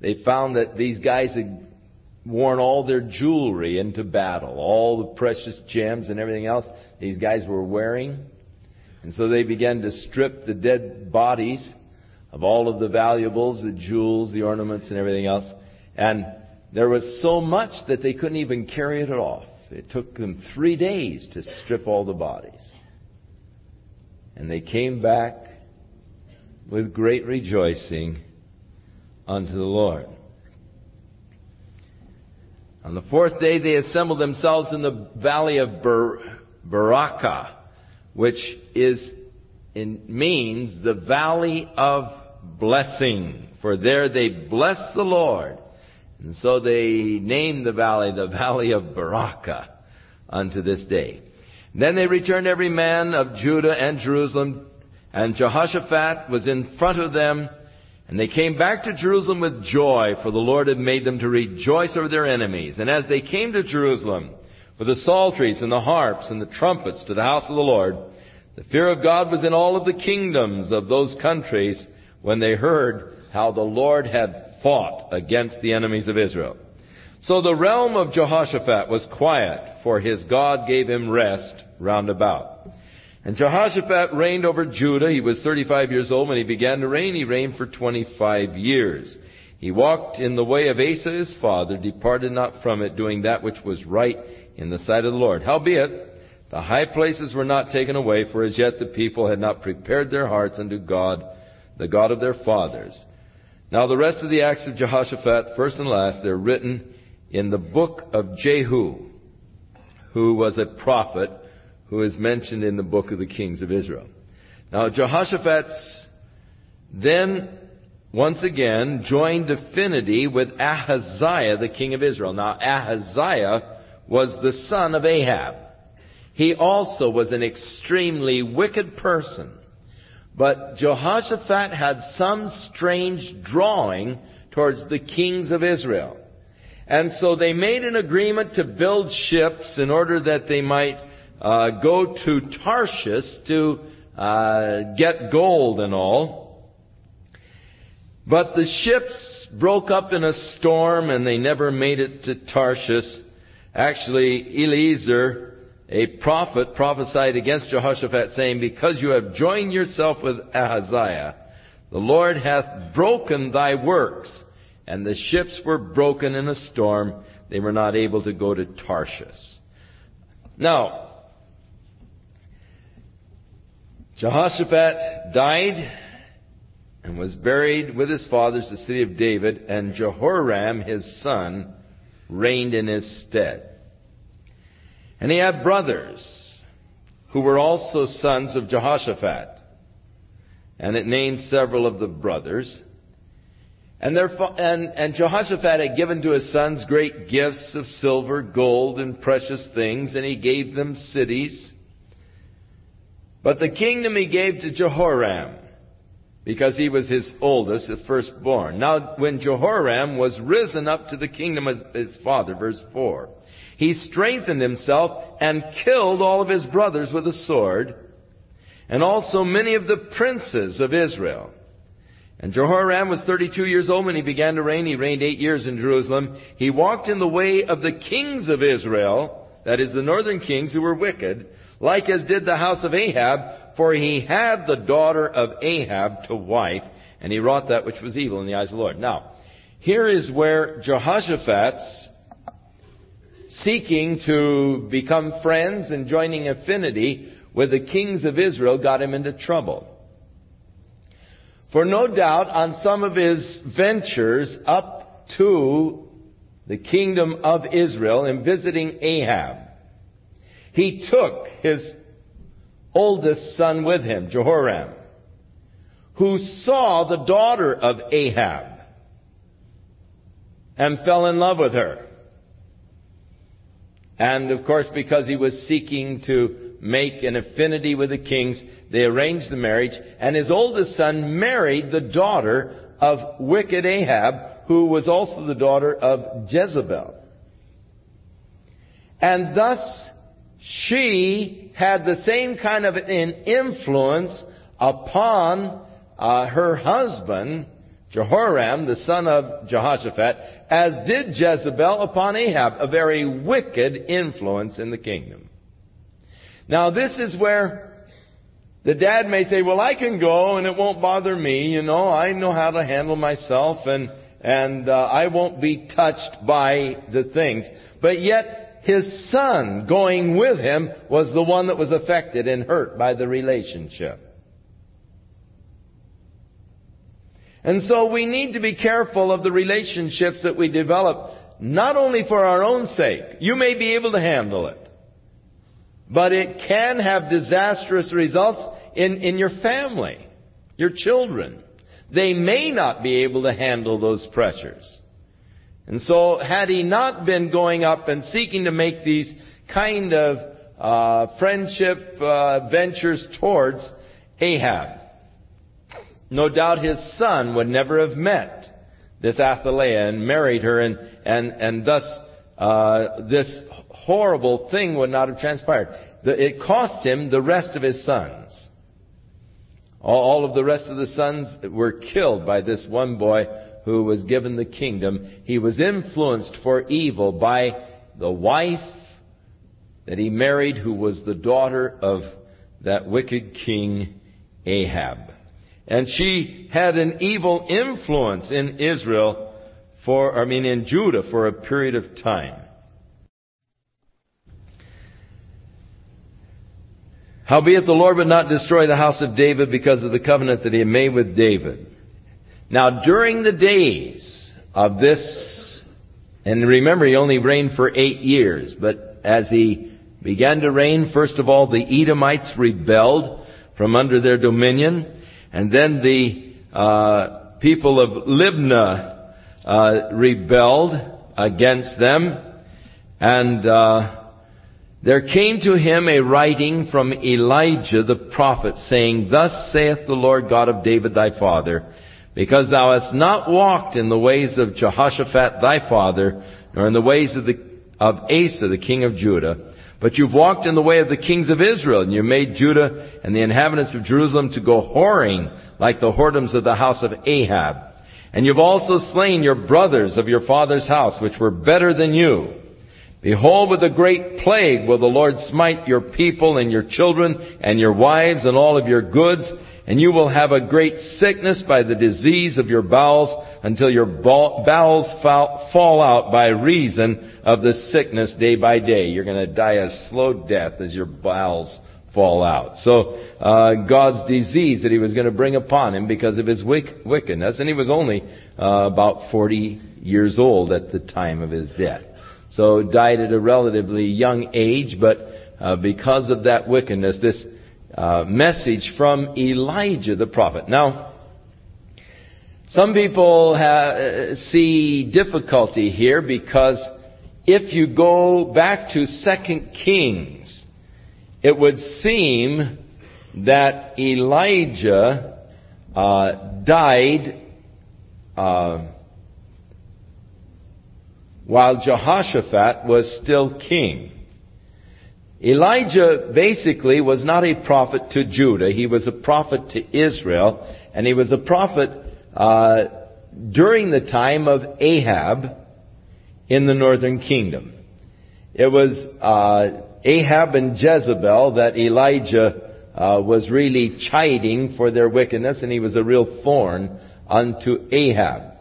A: They found that these guys had worn all their jewelry into battle, all the precious gems and everything else these guys were wearing. And so they began to strip the dead bodies of all of the valuables, the jewels, the ornaments, and everything else. And there was so much that they couldn't even carry it off. It took them three days to strip all the bodies. And they came back with great rejoicing unto the Lord. On the fourth day, they assembled themselves in the valley of Ber- Berachah, which is in, means the valley of blessing. For there they blessed the Lord. And so they named the valley the valley of Berachah unto this day. Then they returned every man of Judah and Jerusalem, and Jehoshaphat was in front of them and they came back to Jerusalem with joy, for the Lord had made them to rejoice over their enemies. And as they came to Jerusalem with the psalteries and the harps and the trumpets to the house of the Lord, the fear of God was in all of the kingdoms of those countries when they heard how the Lord had fought against the enemies of Israel. So the realm of Jehoshaphat was quiet, for his God gave him rest round about. And Jehoshaphat reigned over Judah. He was 35 years old when he began to reign. He reigned for 25 years. He walked in the way of Asa his father, departed not from it, doing that which was right in the sight of the Lord. Howbeit, the high places were not taken away, for as yet the people had not prepared their hearts unto God, the God of their fathers. Now the rest of the acts of Jehoshaphat, first and last, they're written in the book of Jehu, who was a prophet who is mentioned in the book of the kings of Israel. Now, Jehoshaphat then once again joined affinity with Ahaziah, the king of Israel. Now, Ahaziah was the son of Ahab. He also was an extremely wicked person. But Jehoshaphat had some strange drawing towards the kings of Israel. And so they made an agreement to build ships in order that they might uh, go to Tarshish to uh, get gold and all. But the ships broke up in a storm and they never made it to Tarshish. Actually, Eliezer, a prophet, prophesied against Jehoshaphat saying, Because you have joined yourself with Ahaziah, the Lord hath broken thy works. And the ships were broken in a storm. They were not able to go to Tarshish. Now, Jehoshaphat died and was buried with his fathers, the city of David, and Jehoram, his son, reigned in his stead. And he had brothers who were also sons of Jehoshaphat. And it names several of the brothers. And, and, and Jehoshaphat had given to his sons great gifts of silver, gold, and precious things, and he gave them cities. But the kingdom he gave to Jehoram, because he was his oldest, the firstborn. Now, when Jehoram was risen up to the kingdom of his father, verse 4, he strengthened himself and killed all of his brothers with a sword, and also many of the princes of Israel. And Jehoram was 32 years old when he began to reign. He reigned eight years in Jerusalem. He walked in the way of the kings of Israel, that is, the northern kings who were wicked, like as did the house of Ahab, for he had the daughter of Ahab to wife, and he wrought that which was evil in the eyes of the Lord. Now, here is where Jehoshaphat's seeking to become friends and joining affinity with the kings of Israel got him into trouble. For no doubt on some of his ventures up to the kingdom of Israel in visiting Ahab, he took his oldest son with him, Jehoram, who saw the daughter of Ahab and fell in love with her. And of course, because he was seeking to make an affinity with the kings, they arranged the marriage, and his oldest son married the daughter of wicked Ahab, who was also the daughter of Jezebel. And thus, she had the same kind of an influence upon uh, her husband, Jehoram, the son of Jehoshaphat, as did Jezebel upon Ahab, a very wicked influence in the kingdom. Now this is where the dad may say, well, I can go and it won't bother me, you know, I know how to handle myself and, and uh, I won't be touched by the things. But yet, his son going with him was the one that was affected and hurt by the relationship. And so we need to be careful of the relationships that we develop, not only for our own sake. You may be able to handle it. But it can have disastrous results in, in your family, your children. They may not be able to handle those pressures. And so, had he not been going up and seeking to make these kind of uh, friendship uh, ventures towards Ahab, no doubt his son would never have met this Athaliah and married her, and and and thus uh, this horrible thing would not have transpired. It cost him the rest of his sons. All of the rest of the sons were killed by this one boy who was given the kingdom, he was influenced for evil by the wife that he married, who was the daughter of that wicked king Ahab. And she had an evil influence in Israel for, I mean, in Judah for a period of time. Howbeit the Lord would not destroy the house of David because of the covenant that he had made with David. Now, during the days of this, and remember, he only reigned for eight years, but as he began to reign, first of all, the Edomites rebelled from under their dominion, and then the uh, people of Libnah uh, rebelled against them, and uh, there came to him a writing from Elijah the prophet, saying, Thus saith the Lord God of David thy father, because thou hast not walked in the ways of Jehoshaphat thy father, nor in the ways of, the, of Asa, the king of Judah. But you've walked in the way of the kings of Israel, and you made Judah and the inhabitants of Jerusalem to go whoring like the whoredoms of the house of Ahab. And you've also slain your brothers of your father's house, which were better than you. Behold, with a great plague will the Lord smite your people and your children and your wives and all of your goods, and you will have a great sickness by the disease of your bowels until your bowels fall out by reason of the sickness day by day. You're going to die a slow death as your bowels fall out. So uh, God's disease that He was going to bring upon him because of his wickedness, and he was only uh, about 40 years old at the time of his death. So died at a relatively young age, but uh, because of that wickedness, this uh, message from Elijah the prophet. Now, some people have, see difficulty here because if you go back to Second Kings, it would seem that Elijah uh, died uh, while Jehoshaphat was still king. Elijah basically was not a prophet to Judah. He was a prophet to Israel, and he was a prophet uh, during the time of Ahab in the northern kingdom. It was uh, Ahab and Jezebel that Elijah uh, was really chiding for their wickedness, and he was a real thorn unto Ahab.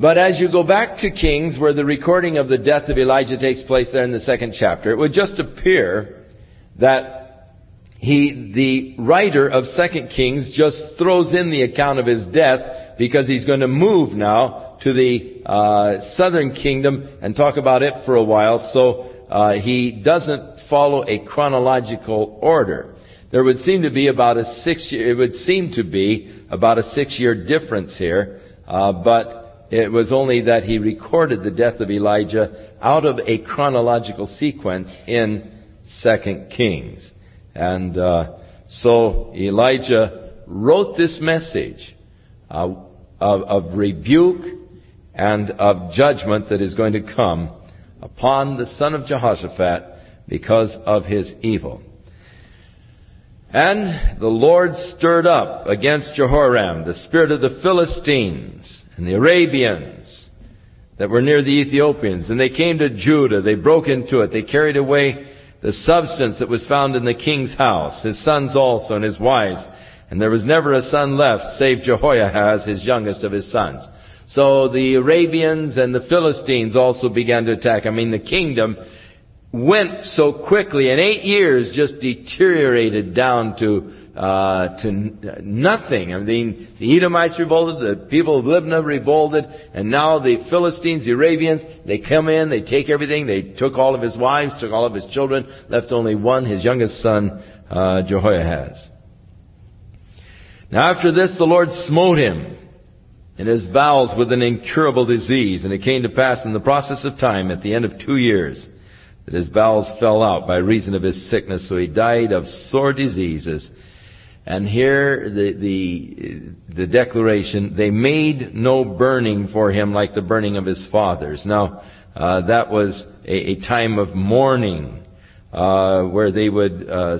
A: But as you go back to Kings, where the recording of the death of Elijah takes place there in the second chapter, it would just appear that he, the writer of Second Kings, just throws in the account of his death because he's going to move now to the uh, southern kingdom and talk about it for a while. So uh, he doesn't follow a chronological order. There would seem to be about a six year, it would seem to be about a six year difference here, uh, but it was only that he recorded the death of Elijah out of a chronological sequence in Second Kings. And uh, so Elijah wrote this message uh, of, of rebuke and of judgment that is going to come upon the son of Jehoshaphat because of his evil. And the Lord stirred up against Jehoram the spirit of the Philistines and the Arabians that were near the Ethiopians. And they came to Judah. They broke into it. They carried away the substance that was found in the king's house, his sons also and his wives. And there was never a son left save Jehoahaz, his youngest of his sons. So the Arabians and the Philistines also began to attack. I mean, the kingdom went so quickly. In eight years, just deteriorated down to uh, to nothing. I mean, the Edomites revolted, the people of Libnah revolted, and now the Philistines, the Arabians, they come in, they take everything. They took all of his wives, took all of his children, left only one, his youngest son, uh, Jehoahaz. Now after this, the Lord smote him in his bowels with an incurable disease, and it came to pass in the process of time, at the end of two years, that his bowels fell out by reason of his sickness, so he died of sore diseases and here the, the, the declaration, they made no burning for him like the burning of his fathers. Now, uh, that was a, a, time of mourning, uh, where they would, uh,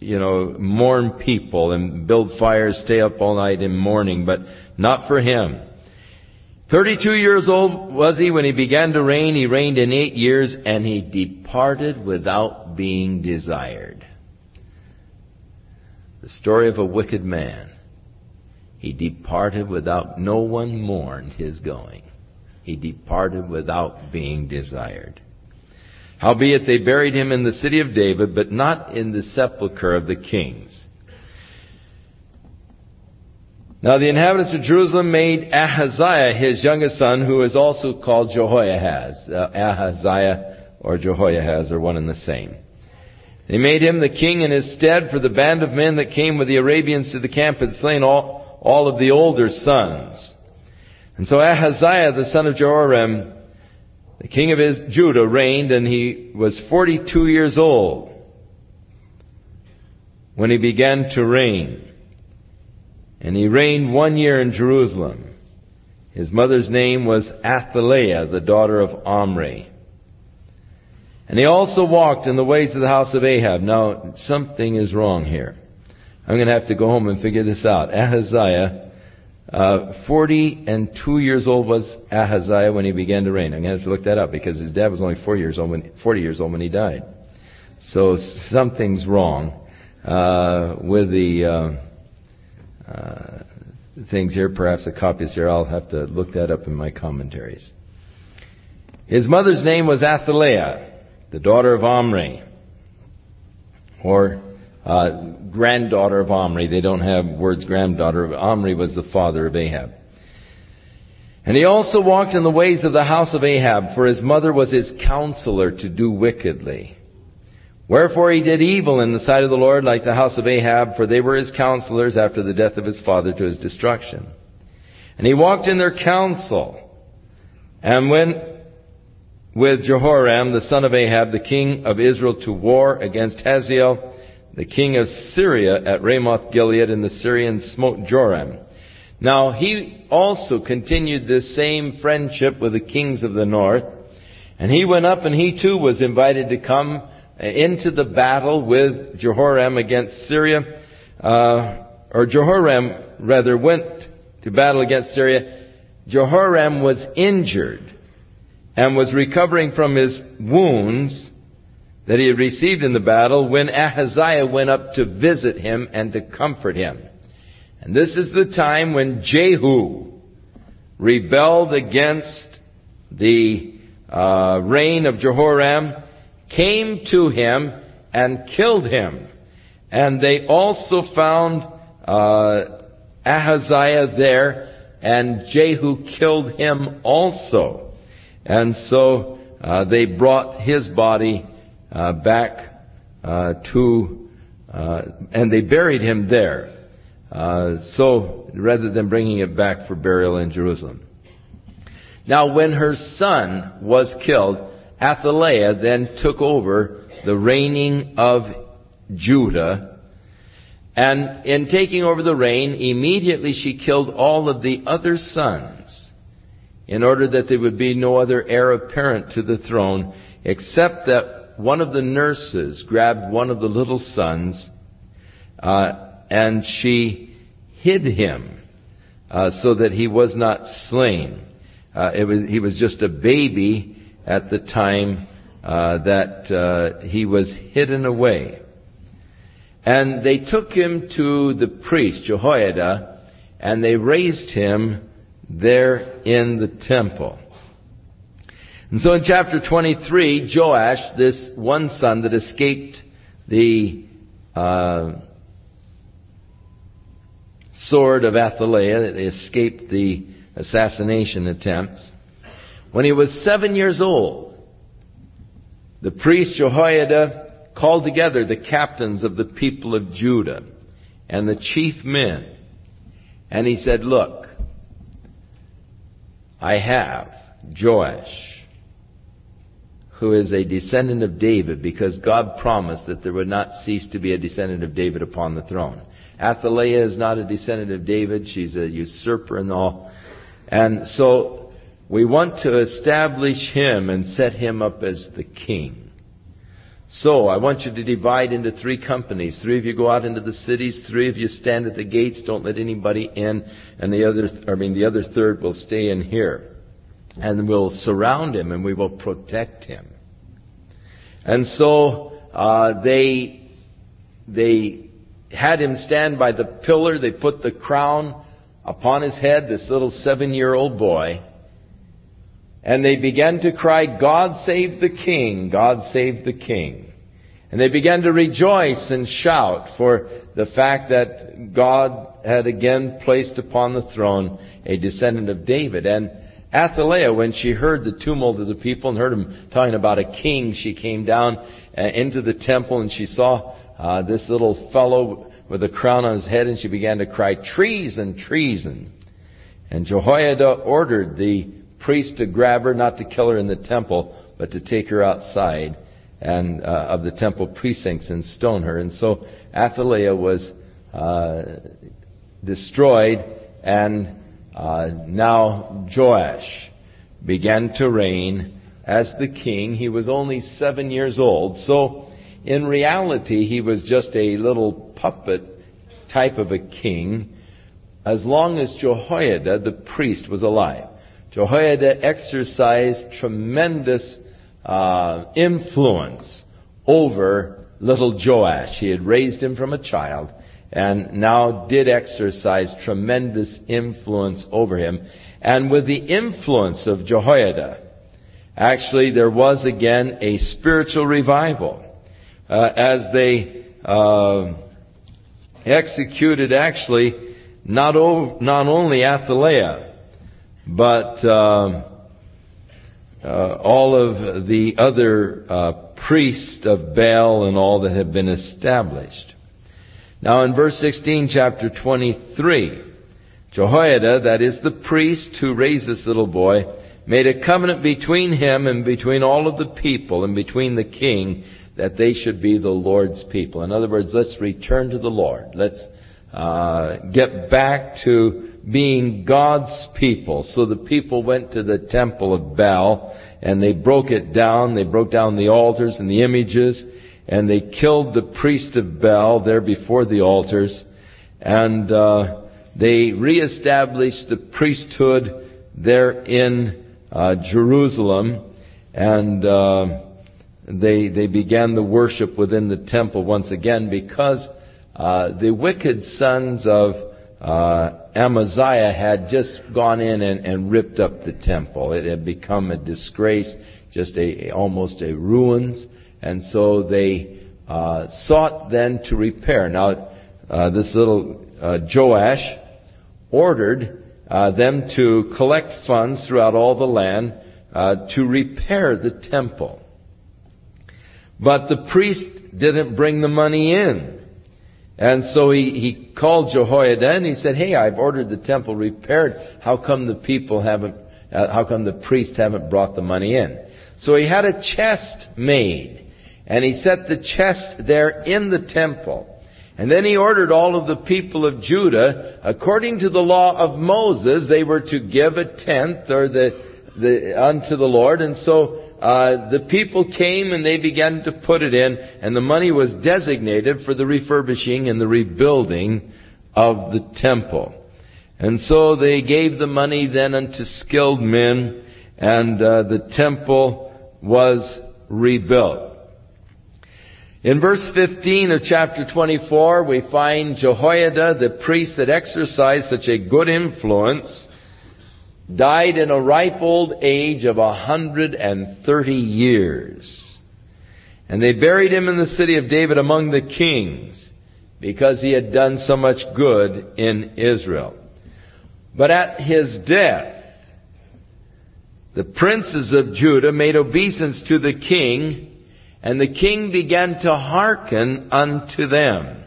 A: you know, mourn people and build fires, stay up all night in mourning, but not for him. 32 years old was he when he began to reign. He reigned in eight years and he departed without being desired. The story of a wicked man. He departed without no one mourned his going. He departed without being desired. Howbeit they buried him in the city of David, but not in the sepulchre of the kings. Now the inhabitants of Jerusalem made Ahaziah his youngest son, who is also called Jehoahaz. Uh, Ahaziah or Jehoahaz are one and the same. They made him the king in his stead, for the band of men that came with the Arabians to the camp had slain all, all of the older sons. And so Ahaziah, the son of Jehoram, the king of his Judah, reigned, and he was 42 years old when he began to reign. And he reigned one year in Jerusalem. His mother's name was Athaliah, the daughter of Omri. And he also walked in the ways of the house of Ahab. Now, something is wrong here. I'm going to have to go home and figure this out. Ahaziah, uh, 40 and 2 years old was Ahaziah when he began to reign. I'm going to have to look that up because his dad was only 4 years old when, 40 years old when he died. So something's wrong uh, with the uh, uh, things here. Perhaps the copies here. I'll have to look that up in my commentaries. His mother's name was Athaliah, the daughter of Omri, or uh, granddaughter of Omri. They don't have words granddaughter. Of Omri was the father of Ahab. And he also walked in the ways of the house of Ahab, for his mother was his counselor to do wickedly. Wherefore he did evil in the sight of the Lord like the house of Ahab, for they were his counselors after the death of his father to his destruction. And he walked in their counsel, and went with Jehoram, the son of Ahab, the king of Israel, to war against Hazael, the king of Syria, at Ramoth Gilead, and the Syrians smote Joram. Now he also continued this same friendship with the kings of the north, and he went up and he too was invited to come into the battle with Jehoram against Syria, uh, or Jehoram rather went to battle against Syria. Jehoram was injured and was recovering from his wounds that he had received in the battle when Ahaziah went up to visit him and to comfort him. And this is the time when Jehu rebelled against the uh, reign of Jehoram came to him and killed him. And they also found uh, Ahaziah there, and Jehu killed him also. And so uh, they brought his body uh, back uh, to, uh, and they buried him there. Uh, so rather than bringing it back for burial in Jerusalem. Now, when her son was killed, Athaliah then took over the reigning of Judah. And in taking over the reign, immediately she killed all of the other sons in order that there would be no other heir apparent to the throne except that one of the nurses grabbed one of the little sons uh, and she hid him uh, so that he was not slain. Uh, was, he was just a baby at the time uh, that uh, he was hidden away. And they took him to the priest, Jehoiada, and they raised him there in the temple. And so in chapter 23, Joash, this one son that escaped the uh, sword of Athaliah, that escaped the assassination attempts, when he was seven years old, the priest Jehoiada called together the captains of the people of Judah and the chief men. And he said, Look, I have Joash, who is a descendant of David, because God promised that there would not cease to be a descendant of David upon the throne. Athaliah is not a descendant of David. She's a usurper and all. And so we want to establish him and set him up as the king. So I want you to divide into three companies. Three of you go out into the cities. Three of you stand at the gates. Don't let anybody in. And the other, I mean, the other third will stay in here. And we'll surround him and we will protect him. And so, uh, they, they had him stand by the pillar. They put the crown upon his head, this little seven year old boy. And they began to cry, God save the King, God save the King. And they began to rejoice and shout for the fact that God had again placed upon the throne a descendant of David. And Athaliah, when she heard the tumult of the people and heard him talking about a king, she came down uh, into the temple and she saw uh, this little fellow with a crown on his head and she began to cry, treason, treason. And Jehoiada ordered the priest to grab her, not to kill her in the temple, but to take her outside and uh, of the temple precincts and stone her. And so Athaliah was uh, destroyed, and uh, now Joash began to reign as the king. He was only seven years old, so in reality he was just a little puppet type of a king as long as Jehoiada, the priest, was alive. Jehoiada exercised tremendous uh, influence over little Joash. He had raised him from a child and now did exercise tremendous influence over him. And with the influence of Jehoiada, actually there was again a spiritual revival uh, as they uh, executed actually not, o- not only Athaliah, but uh, uh all of the other uh, priests of Baal and all that have been established. Now in verse 16, chapter 23, Jehoiada, that is the priest who raised this little boy, made a covenant between him and between all of the people and between the king that they should be the Lord's people. In other words, let's return to the Lord. Let's uh, get back to being God's people. So the people went to the temple of Baal and they broke it down. They broke down the altars and the images and they killed the priest of Baal there before the altars, and uh, they reestablished the priesthood there in uh, Jerusalem, and uh, they they began the worship within the temple once again because uh, the wicked sons of uh, Amaziah had just gone in and, and ripped up the temple. It had become a disgrace, just a almost a ruins. And so they uh, sought then to repair. Now, uh, this little uh, Joash ordered uh, them to collect funds throughout all the land uh, to repair the temple. But the priest didn't bring the money in. And so he, he called Jehoiada and he said, Hey, I've ordered the temple repaired. How come the people haven't, uh, how come the priests haven't brought the money in? So he had a chest made and he set the chest there in the temple. And then he ordered all of the people of Judah, according to the law of Moses, they were to give a tenth or the, the unto the Lord. And so uh, the people came and they began to put it in, and the money was designated for the refurbishing and the rebuilding of the temple. And so they gave the money then unto skilled men, and uh, the temple was rebuilt. In verse 15 of chapter 24, we find Jehoiada, the priest that exercised such a good influence, died in a ripe old age of 130 years. And they buried him in the city of David among the kings because he had done so much good in Israel. But at his death, the princes of Judah made obeisance to the king and the king began to hearken unto them.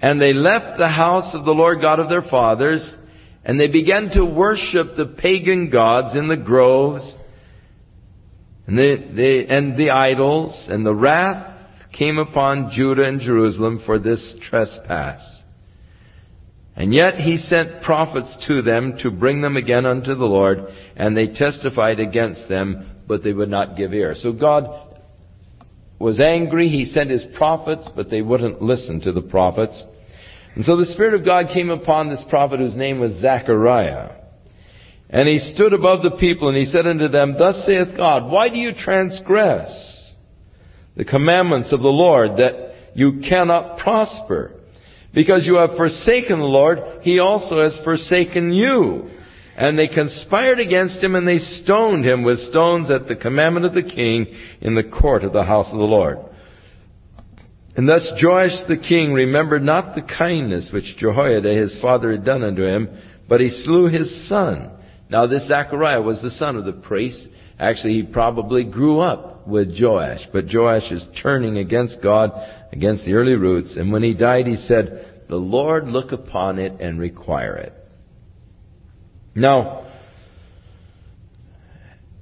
A: And they left the house of the Lord God of their fathers, and they began to worship the pagan gods in the groves, and the, and the idols, and the wrath came upon Judah and Jerusalem for this trespass. And yet he sent prophets to them to bring them again unto the Lord, and they testified against them, but they would not give ear. So God was angry. He sent his prophets, but they wouldn't listen to the prophets. And so the Spirit of God came upon this prophet whose name was Zechariah. And he stood above the people and he said unto them, Thus saith God, why do you transgress the commandments of the Lord that you cannot prosper? Because you have forsaken the Lord, he also has forsaken you. And they conspired against him and they stoned him with stones at the commandment of the king in the court of the house of the Lord. And thus Joash the king remembered not the kindness which Jehoiada his father had done unto him, but he slew his son. Now this Zechariah was the son of the priest. Actually, he probably grew up with Joash, but Joash is turning against God, against the early roots. And when he died, he said, The Lord look upon it and require it. Now,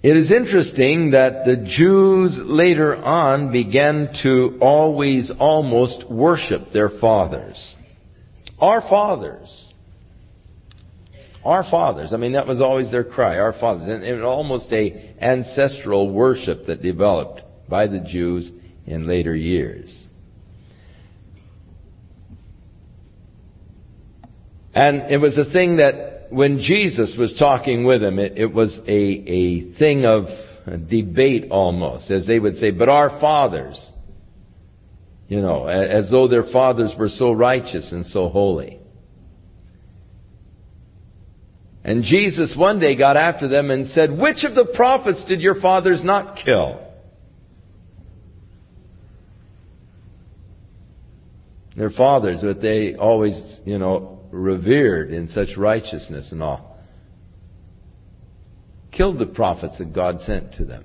A: it is interesting that the Jews later on began to always almost worship their fathers. Our fathers. our fathers. I mean, that was always their cry, our fathers. And, and almost a ancestral worship that developed by the Jews in later years. And it was a thing that when Jesus was talking with them, it, it was a, a thing of debate almost, as they would say, but our fathers, you know, as though their fathers were so righteous and so holy. And Jesus one day got after them and said, Which of the prophets did your fathers not kill? Their fathers that they always, you know, revered in such righteousness and all. Killed the prophets that God sent to them.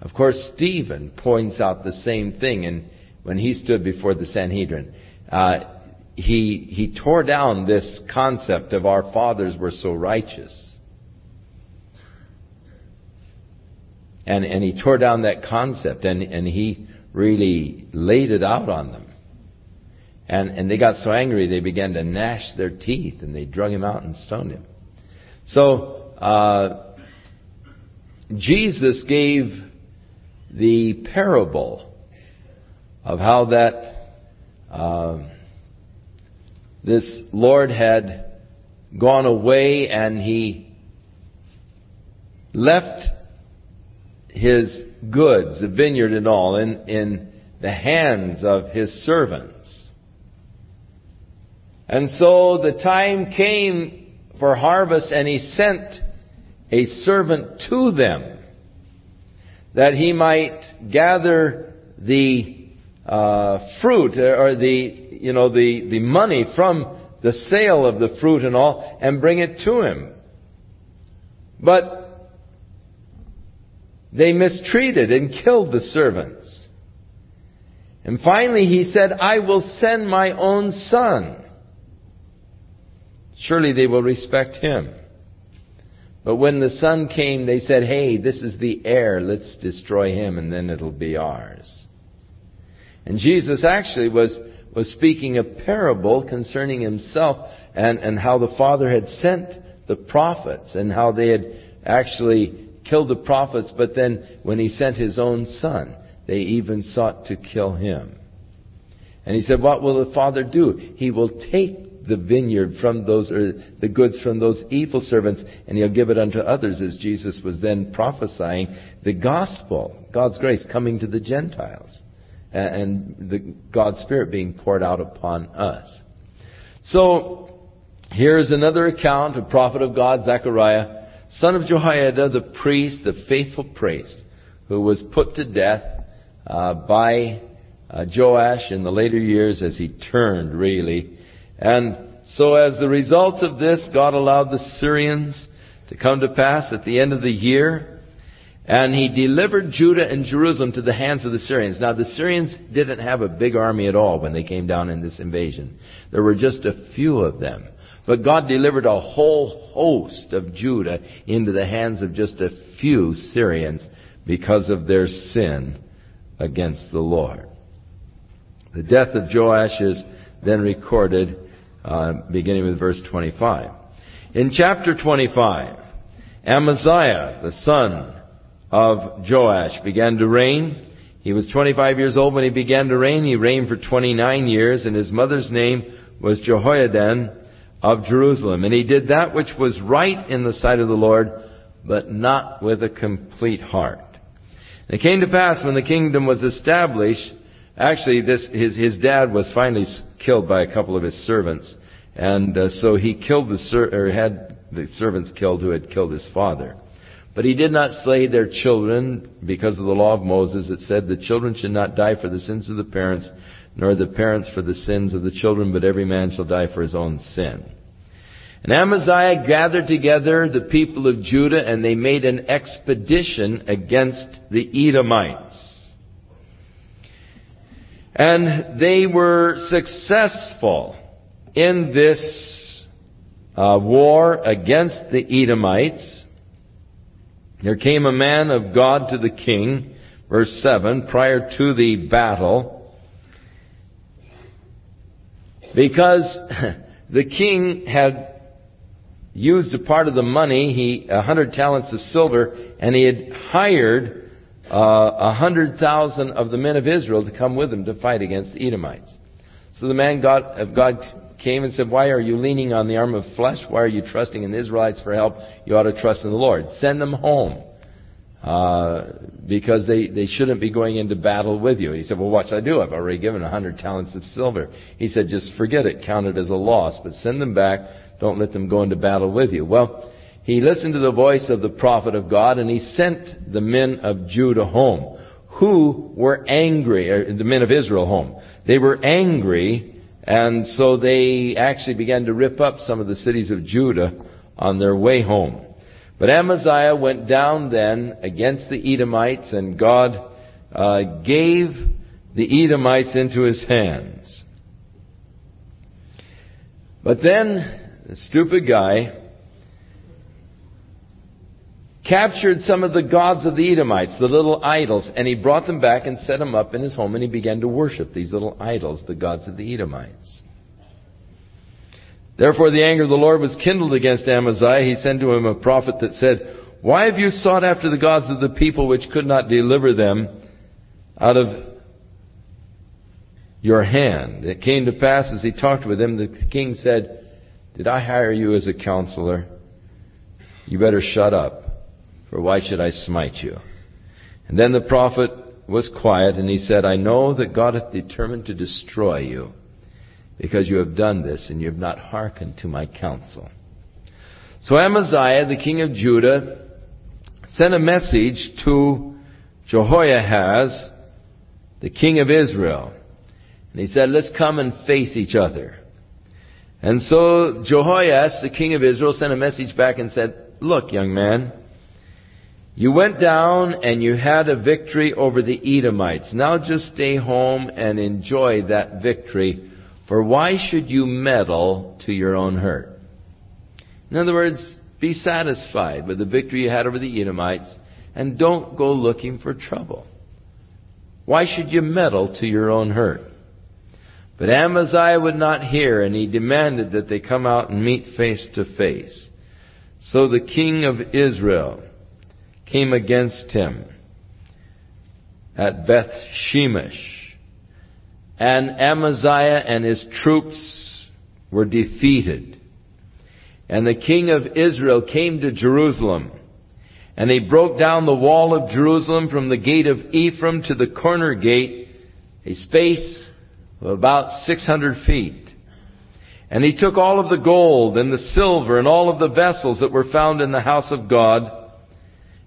A: Of course, Stephen points out the same thing, and when he stood before the Sanhedrin, uh, he, he tore down this concept of our fathers were so righteous. And, and he tore down that concept and, and he really laid it out on them. And, and they got so angry they began to gnash their teeth and they drug him out and stoned him. So, uh, Jesus gave the parable of how that uh, this Lord had gone away and he left his goods, the vineyard and all, in, in the hands of his servants. And so the time came for harvest and he sent a servant to them that he might gather the uh, fruit or the you know, the, the money from the sale of the fruit and all and bring it to him. But they mistreated and killed the servants. And finally he said, I will send my own son. Surely they will respect him. But when the son came, they said, hey, this is the heir. Let's destroy him and then it'll be ours. And Jesus actually was was speaking a parable concerning himself and, and how the Father had sent the prophets and how they had actually killed the prophets, but then when he sent his own son, they even sought to kill him. And he said, What will the Father do? He will take the vineyard from those, or the goods from those evil servants, and he'll give it unto others, as Jesus was then prophesying the gospel, God's grace coming to the Gentiles and the God's Spirit being poured out upon us. So, here's another account, of prophet of God, Zechariah, son of Jehoiada, the priest, the faithful priest, who was put to death uh, by uh, Joash in the later years as he turned, really. And so as the result of this, God allowed the Syrians to come to pass at the end of the year. And he delivered Judah and Jerusalem to the hands of the Syrians. Now, the Syrians didn't have a big army at all when they came down in this invasion. There were just a few of them. But God delivered a whole host of Judah into the hands of just a few Syrians because of their sin against the Lord. The death of Joash is then recorded uh, beginning with verse 25. In chapter 25, Amaziah, the son of Joash began to reign. He was 25 years old when he began to reign. He reigned for 29 years, and his mother's name was Jehoaddan of Jerusalem. And he did that which was right in the sight of the Lord, but not with a complete heart. And it came to pass when the kingdom was established, actually this, his, his dad was finally killed by a couple of his servants. And uh, so he killed the, ser- or had the servants killed who had killed his father. But he did not slay their children because of the law of Moses. It said the children should not die for the sins of the parents, nor the parents for the sins of the children, but every man shall die for his own sin. And Amaziah gathered together the people of Judah and they made an expedition against the Edomites. And they were successful in this uh, war against the Edomites. There came a man of God to the king, verse 7, prior to the battle, because the king had used a part of the money, he a hundred talents of silver, and he had hired a hundred thousand of the men of Israel to come with him to fight against the Edomites. So the man God, of God came and said, Why are you leaning on the arm of flesh? Why are you trusting in the Israelites for help? You ought to trust in the Lord. Send them home. Uh, because they, they shouldn't be going into battle with you. he said, Well, what should I do? I've already given a hundred talents of silver. He said, Just forget it, count it as a loss, but send them back. Don't let them go into battle with you. Well, he listened to the voice of the prophet of God and he sent the men of Judah home, who were angry, or the men of Israel home. They were angry and so they actually began to rip up some of the cities of Judah on their way home. But Amaziah went down then against the Edomites, and God uh, gave the Edomites into his hands. But then, the stupid guy captured some of the gods of the Edomites, the little idols, and he brought them back and set them up in his home, and he began to worship these little idols, the gods of the Edomites. Therefore the anger of the Lord was kindled against Amaziah. He sent to him a prophet that said, Why have you sought after the gods of the people which could not deliver them out of your hand? It came to pass as he talked with him, the king said, Did I hire you as a counselor? You better shut up for why should I smite you? And then the prophet was quiet, and he said, I know that God hath determined to destroy you, because you have done this, and you have not hearkened to my counsel. So Amaziah, the king of Judah, sent a message to Jehoahaz, the king of Israel. And he said, let's come and face each other. And so Jehoahaz, the king of Israel, sent a message back and said, look, young man, you went down and you had a victory over the Edomites. Now just stay home and enjoy that victory, for why should you meddle to your own hurt? In other words, be satisfied with the victory you had over the Edomites and don't go looking for trouble. Why should you meddle to your own hurt? But Amaziah would not hear, and he demanded that they come out and meet face to face. So the king of Israel came against him at Beth Shemesh. And Amaziah and his troops were defeated. And the king of Israel came to Jerusalem. And he broke down the wall of Jerusalem from the gate of Ephraim to the corner gate, a space of about 600 feet. And he took all of the gold and the silver and all of the vessels that were found in the house of God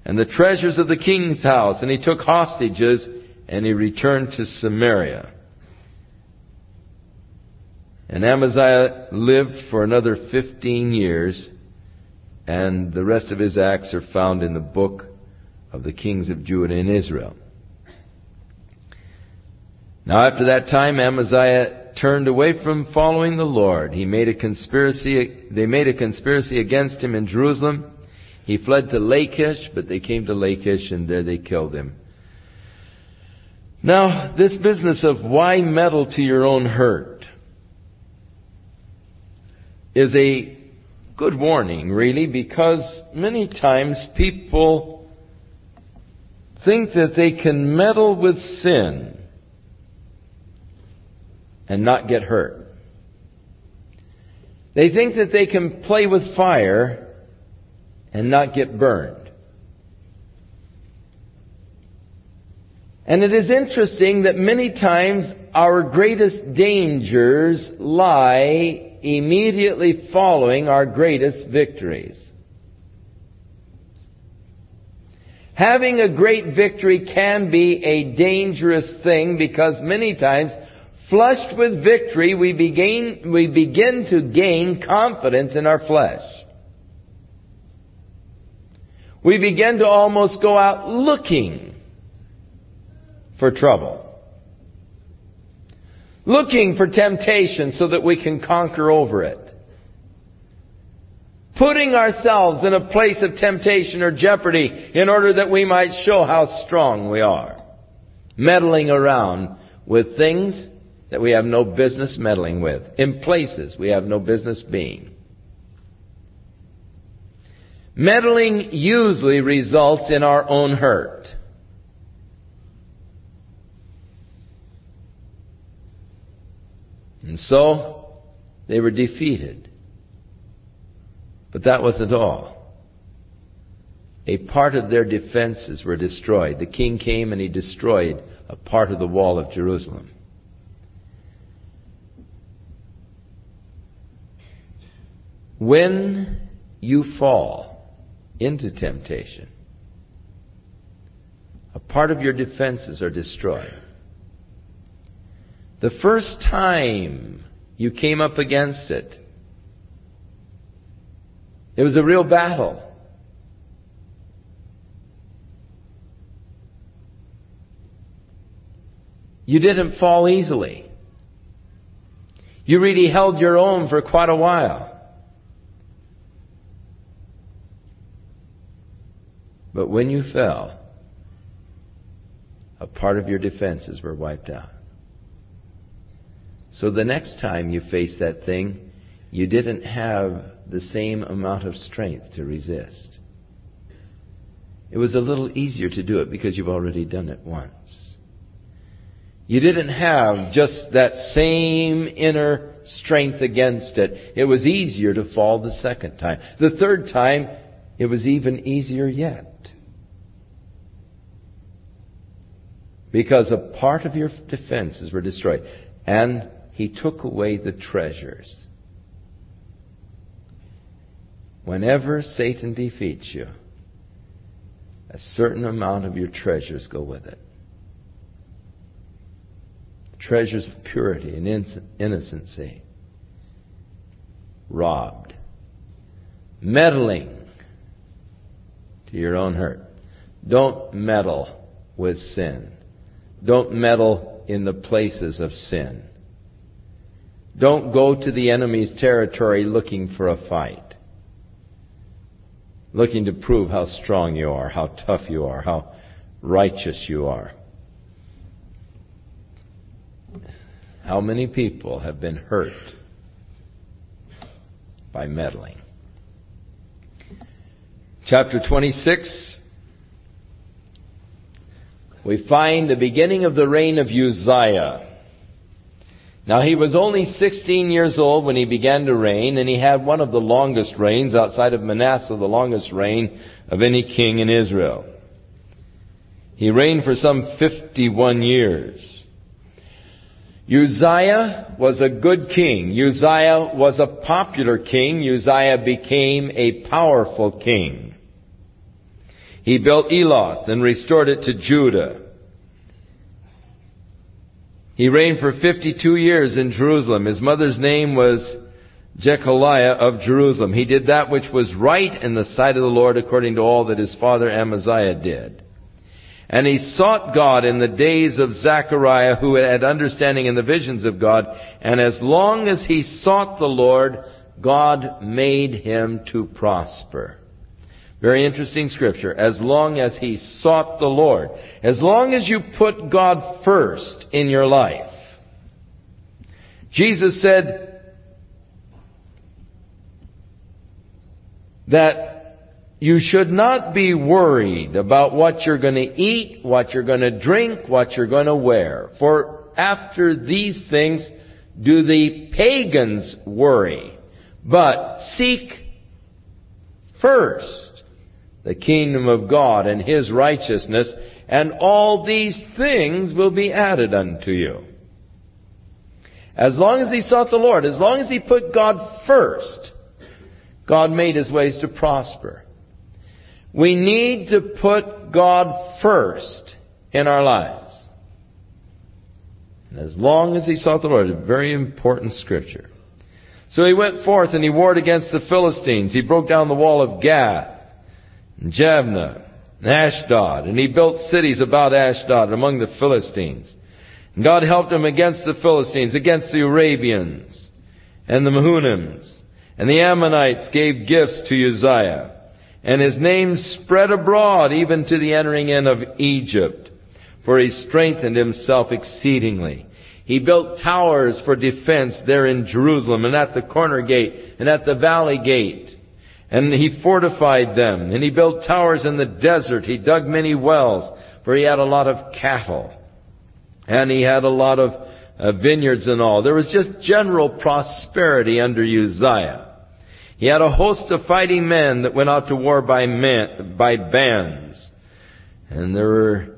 A: and the treasures of the king's house, and he took hostages, and he returned to Samaria. And Amaziah lived for another 15 years, and the rest of his acts are found in the book of the kings of Judah and Israel. Now after that time, Amaziah turned away from following the Lord. He made a conspiracy, they made a conspiracy against him in Jerusalem, he fled to Lachish, but they came to Lachish and there they killed him. Now, this business of why meddle to your own hurt is a good warning, really, because many times people think that they can meddle with sin and not get hurt. They think that they can play with fire and not get burned. And it is interesting that many times our greatest dangers lie immediately following our greatest victories. Having a great victory can be a dangerous thing because many times, flushed with victory, we begin, we begin to gain confidence in our flesh we begin to almost go out looking for trouble. Looking for temptation so that we can conquer over it. Putting ourselves in a place of temptation or jeopardy in order that we might show how strong we are. Meddling around with things that we have no business meddling with. In places we have no business being. Meddling usually results in our own hurt. And so, they were defeated. But that wasn't all. A part of their defenses were destroyed. The king came and he destroyed a part of the wall of Jerusalem. When you fall into temptation, a part of your defenses are destroyed. The first time you came up against it, it was a real battle. You didn't fall easily. You really held your own for quite a while. But when you fell, a part of your defenses were wiped out. So the next time you faced that thing, you didn't have the same amount of strength to resist. It was a little easier to do it because you've already done it once. You didn't have just that same inner strength against it. It was easier to fall the second time. The third time, it was even easier yet. Because a part of your defenses were destroyed. And he took away the treasures. Whenever Satan defeats you, a certain amount of your treasures go with it. Treasures of purity and innocency. Robbed. Meddling to your own hurt. Don't meddle with sin. Don't meddle in the places of sin. Don't go to the enemy's territory looking for a fight. Looking to prove how strong you are, how tough you are, how righteous you are. How many people have been hurt by meddling? Chapter 26 we find the beginning of the reign of Uzziah. Now he was only 16 years old when he began to reign, and he had one of the longest reigns outside of Manasseh, the longest reign of any king in Israel. He reigned for some 51 years. Uzziah was a good king. Uzziah was a popular king. Uzziah became a powerful king. He built Eloth and restored it to Judah. He reigned for 52 years in Jerusalem. His mother's name was Jechaliah of Jerusalem. He did that which was right in the sight of the Lord according to all that his father Amaziah did. And he sought God in the days of Zechariah who had understanding in the visions of God. And as long as he sought the Lord, God made him to prosper. Very interesting scripture. As long as he sought the Lord. As long as you put God first in your life. Jesus said that you should not be worried about what you're going to eat, what you're going to drink, what you're going to wear. For after these things do the pagans worry. But seek first the kingdom of God and His righteousness, and all these things will be added unto you. As long as he sought the Lord, as long as he put God first, God made his ways to prosper. We need to put God first in our lives. And as long as he sought the Lord, a very important scripture. So he went forth and he warred against the Philistines. He broke down the wall of Gath. Jabneh, and Ashdod, and he built cities about Ashdod among the Philistines. And God helped him against the Philistines, against the Arabians, and the Mehunims, and the Ammonites gave gifts to Uzziah. And his name spread abroad even to the entering in of Egypt, for he strengthened himself exceedingly. He built towers for defense there in Jerusalem and at the corner gate and at the valley gate And he fortified them. And he built towers in the desert. He dug many wells, for he had a lot of cattle. And he had a lot of uh, vineyards and all. There was just general prosperity under Uzziah. He had a host of fighting men that went out to war by, men, by bands. And there were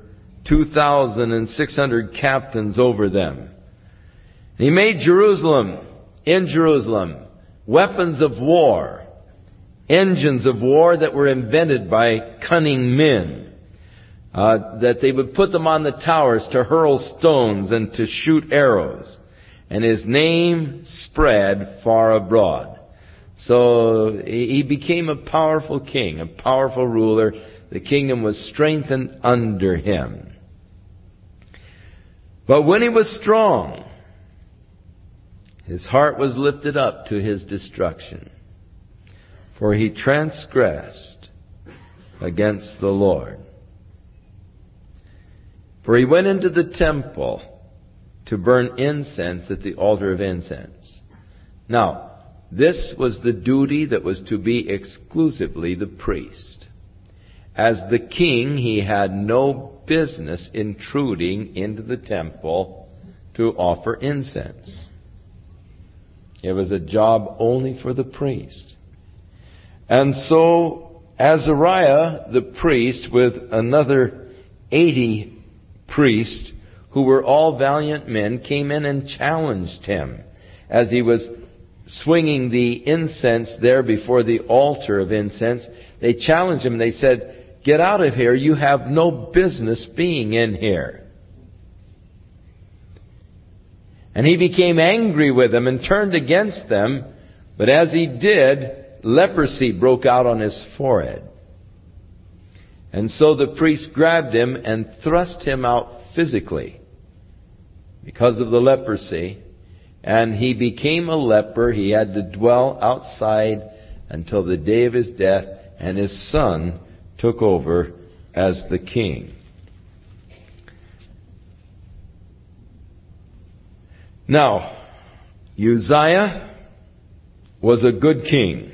A: 2,600 captains over them. He made Jerusalem, in Jerusalem, weapons of war, engines of war that were invented by cunning men. Uh, that they would put them on the towers to hurl stones and to shoot arrows. And his name spread far abroad. So he became a powerful king, a powerful ruler. The kingdom was strengthened under him. But when he was strong, his heart was lifted up to his destruction. For he transgressed against the Lord. For he went into the temple to burn incense at the altar of incense. Now, this was the duty that was to be exclusively the priest. As the king, he had no business intruding into the temple to offer incense. It was a job only for the priest. And so Azariah, the priest, with another 80 priests, who were all valiant men, came in and challenged him as he was swinging the incense there before the altar of incense. They challenged him. They said, Get out of here. You have no business being in here. And he became angry with them and turned against them. But as he did, leprosy broke out on his forehead. And so the priest grabbed him and thrust him out physically because of the leprosy. And he became a leper. He had to dwell outside until the day of his death, and his son took over as the king. Now, Uzziah was a good king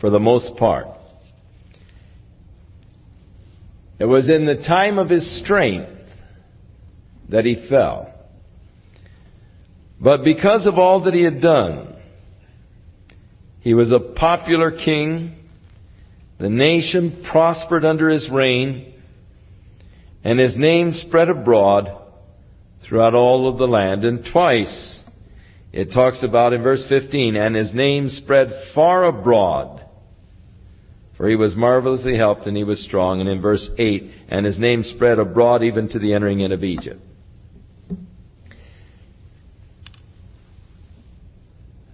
A: for the most part. It was in the time of his strength that he fell. But because of all that he had done, he was a popular king. The nation prospered under his reign, and his name spread abroad throughout all of the land. And twice it talks about in verse 15, and his name spread far abroad for he was marvelously helped and he was strong. And in verse 8, and his name spread abroad even to the entering in of Egypt.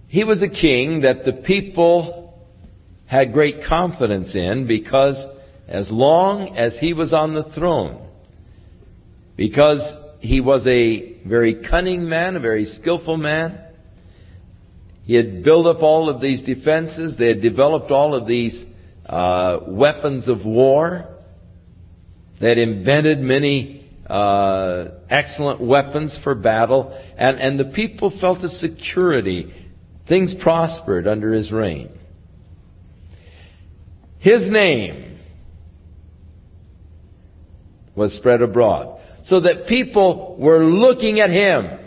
A: He was a king that the people had great confidence in because as long as he was on the throne, because he was a very cunning man, a very skillful man, he had built up all of these defenses, they had developed all of these uh, weapons of war. that invented many uh, excellent weapons for battle, and, and the people felt a security. Things prospered under his reign. His name was spread abroad, so that people were looking at him.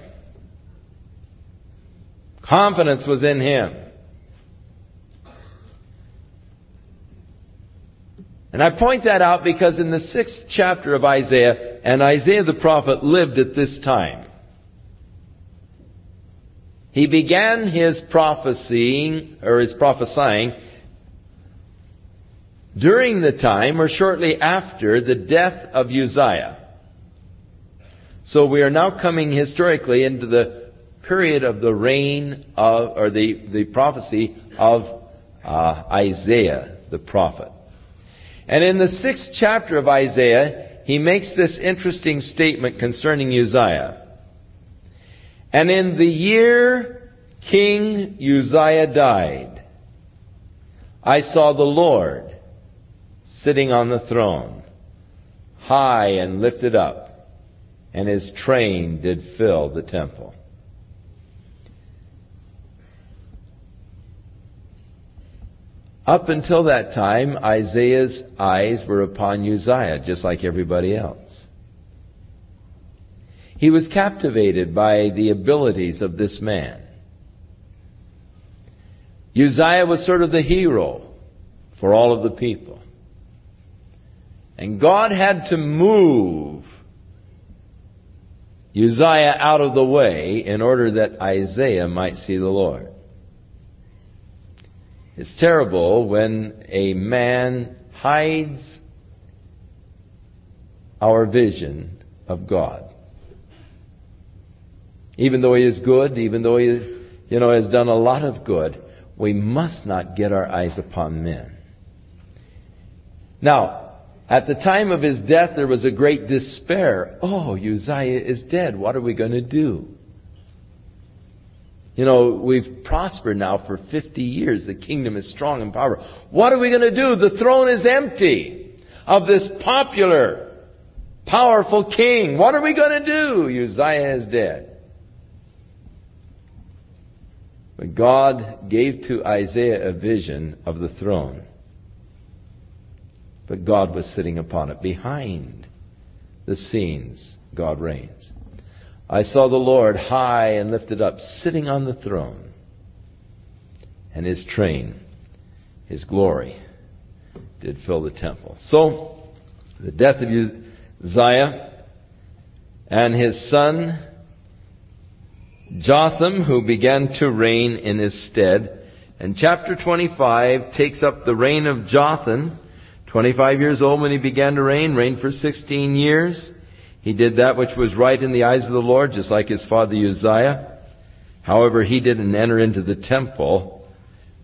A: Confidence was in him. And I point that out because in the sixth chapter of Isaiah, and Isaiah the prophet lived at this time, he began his prophesying, or his prophesying, during the time or shortly after the death of Uzziah. So we are now coming historically into the period of the reign of, or the, the prophecy of uh, Isaiah the prophet. And in the sixth chapter of Isaiah, he makes this interesting statement concerning Uzziah. And in the year King Uzziah died, I saw the Lord sitting on the throne, high and lifted up, and his train did fill the temple. Up until that time, Isaiah's eyes were upon Uzziah, just like everybody else. He was captivated by the abilities of this man. Uzziah was sort of the hero for all of the people. And God had to move Uzziah out of the way in order that Isaiah might see the Lord. It's terrible when a man hides our vision of God. Even though he is good, even though he you know has done a lot of good, we must not get our eyes upon men. Now, at the time of his death, there was a great despair. Oh, Uzziah is dead. What are we going to do? You know, we've prospered now for 50 years. The kingdom is strong and powerful. What are we going to do? The throne is empty of this popular, powerful king. What are we going to do? Uzziah is dead. But God gave to Isaiah a vision of the throne but God was sitting upon it. Behind the scenes, God reigns. I saw the Lord high and lifted up, sitting on the throne, and his train, his glory, did fill the temple. So, the death of Uzziah and his son Jotham, who began to reign in his stead. And chapter 25 takes up the reign of Jotham 25 years old when he began to reign, reigned for 16 years. He did that which was right in the eyes of the Lord, just like his father Uzziah. However, he didn't enter into the temple,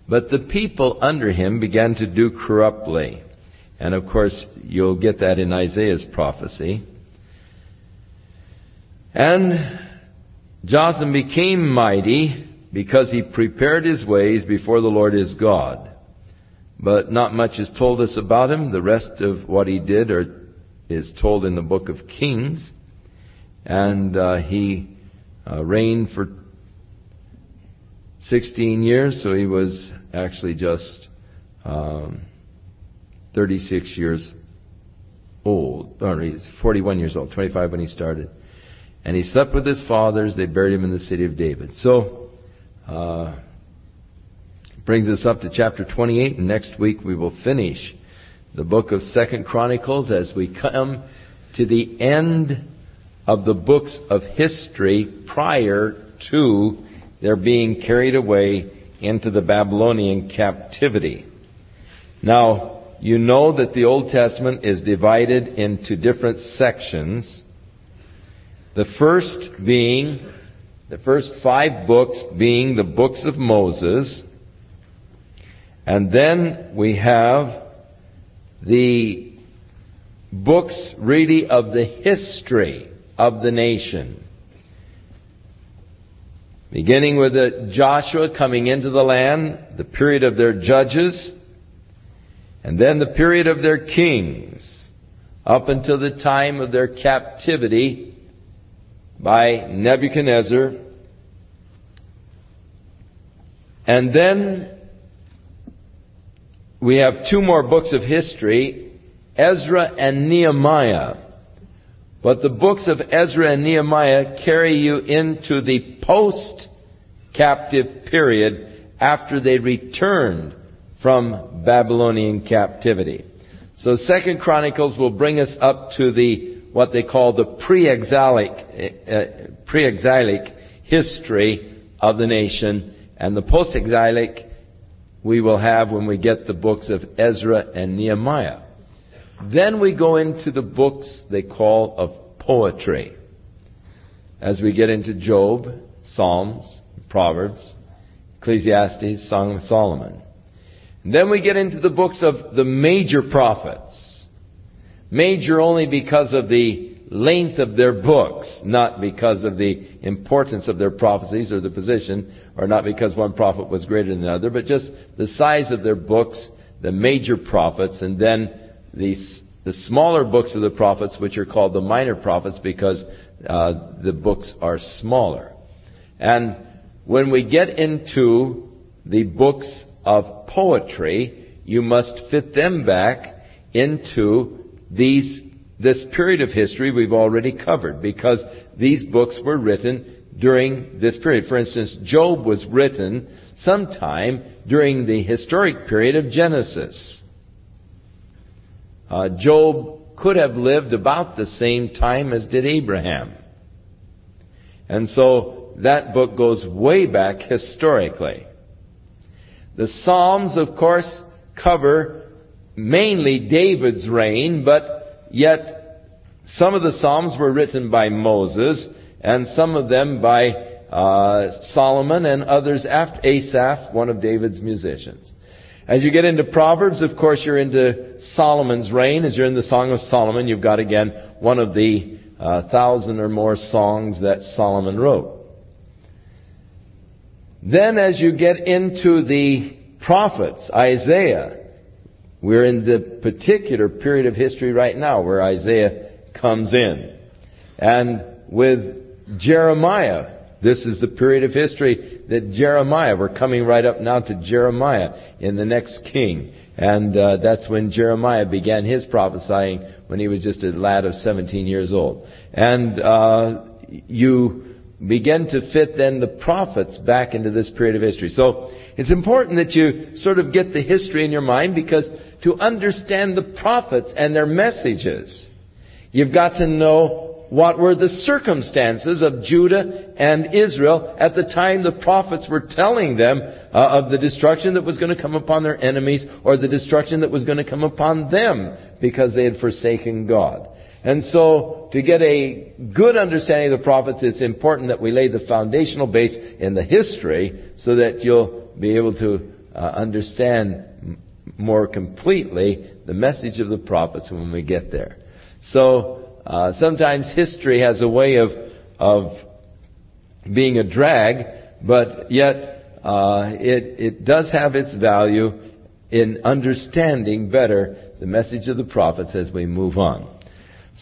A: but the people under him began to do corruptly. And of course, you'll get that in Isaiah's prophecy. And Jotham became mighty because he prepared his ways before the Lord his God but not much is told us about him. The rest of what he did are, is told in the book of Kings. And uh, he uh, reigned for 16 years, so he was actually just um, 36 years old. Or he's 41 years old, 25 when he started. And he slept with his fathers. They buried him in the city of David. So, uh, brings us up to chapter 28, and next week we will finish the book of Second Chronicles as we come to the end of the books of history prior to their being carried away into the Babylonian captivity. Now, you know that the Old Testament is divided into different sections. The first being, the first five books being the books of Moses, and then we have the books really of the history of the nation. Beginning with Joshua coming into the land, the period of their judges, and then the period of their kings, up until the time of their captivity by Nebuchadnezzar. And then we have two more books of history, Ezra and Nehemiah. But the books of Ezra and Nehemiah carry you into the post captive period after they returned from Babylonian captivity. So Second Chronicles will bring us up to the what they call the pre-exilic uh, pre-exilic history of the nation, and the post-exilic we will have when we get the books of Ezra and Nehemiah. Then we go into the books they call of poetry. As we get into Job, Psalms, Proverbs, Ecclesiastes, Song of Solomon. And then we get into the books of the major prophets. Major only because of the length of their books, not because of the importance of their prophecies or the position, or not because one prophet was greater than another, but just the size of their books, the major prophets, and then the, the smaller books of the prophets, which are called the minor prophets because uh, the books are smaller. And when we get into the books of poetry, you must fit them back into these, this period of history we've already covered because these books were written during this period. For instance, Job was written sometime during the historic period of Genesis. Uh, Job could have lived about the same time as did Abraham. And so that book goes way back historically. The Psalms, of course, cover mainly David's reign, but yet some of the Psalms were written by Moses and some of them by uh, Solomon and others after Asaph, one of David's musicians. As you get into Proverbs, of course, you're into Solomon's reign. As you're in the Song of Solomon, you've got again one of the uh, thousand or more songs that Solomon wrote. Then, as you get into the prophets, Isaiah, we're in the particular period of history right now where Isaiah comes in. And with Jeremiah, this is the period of history that Jeremiah, we're coming right up now to Jeremiah in the next king. And uh, that's when Jeremiah began his prophesying when he was just a lad of 17 years old. And uh, you begin to fit then the prophets back into this period of history. So it's important that you sort of get the history in your mind because to understand the prophets and their messages, you've got to know what were the circumstances of Judah and Israel at the time the prophets were telling them uh, of the destruction that was going to come upon their enemies or the destruction that was going to come upon them because they had forsaken God. And so, to get a good understanding of the prophets, it's important that we lay the foundational base in the history so that you'll be able to uh, understand more completely the message of the prophets when we get there. So, uh, sometimes history has a way of of being a drag, but yet uh, it it does have its value in understanding better the message of the prophets as we move on.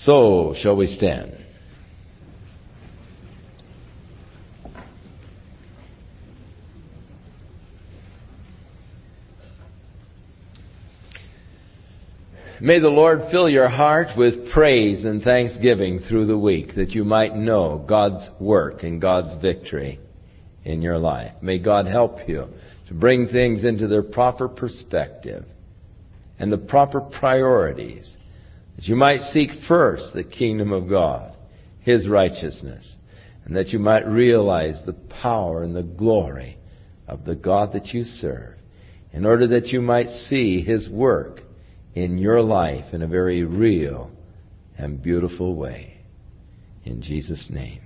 A: So, shall we stand? May the Lord fill your heart with praise and thanksgiving through the week that you might know God's work and God's victory in your life. May God help you to bring things into their proper perspective and the proper priorities. That you might seek first the kingdom of God, His righteousness, and that you might realize the power and the glory of the God that you serve, in order that you might see His work in your life in a very real and beautiful way. In Jesus' name.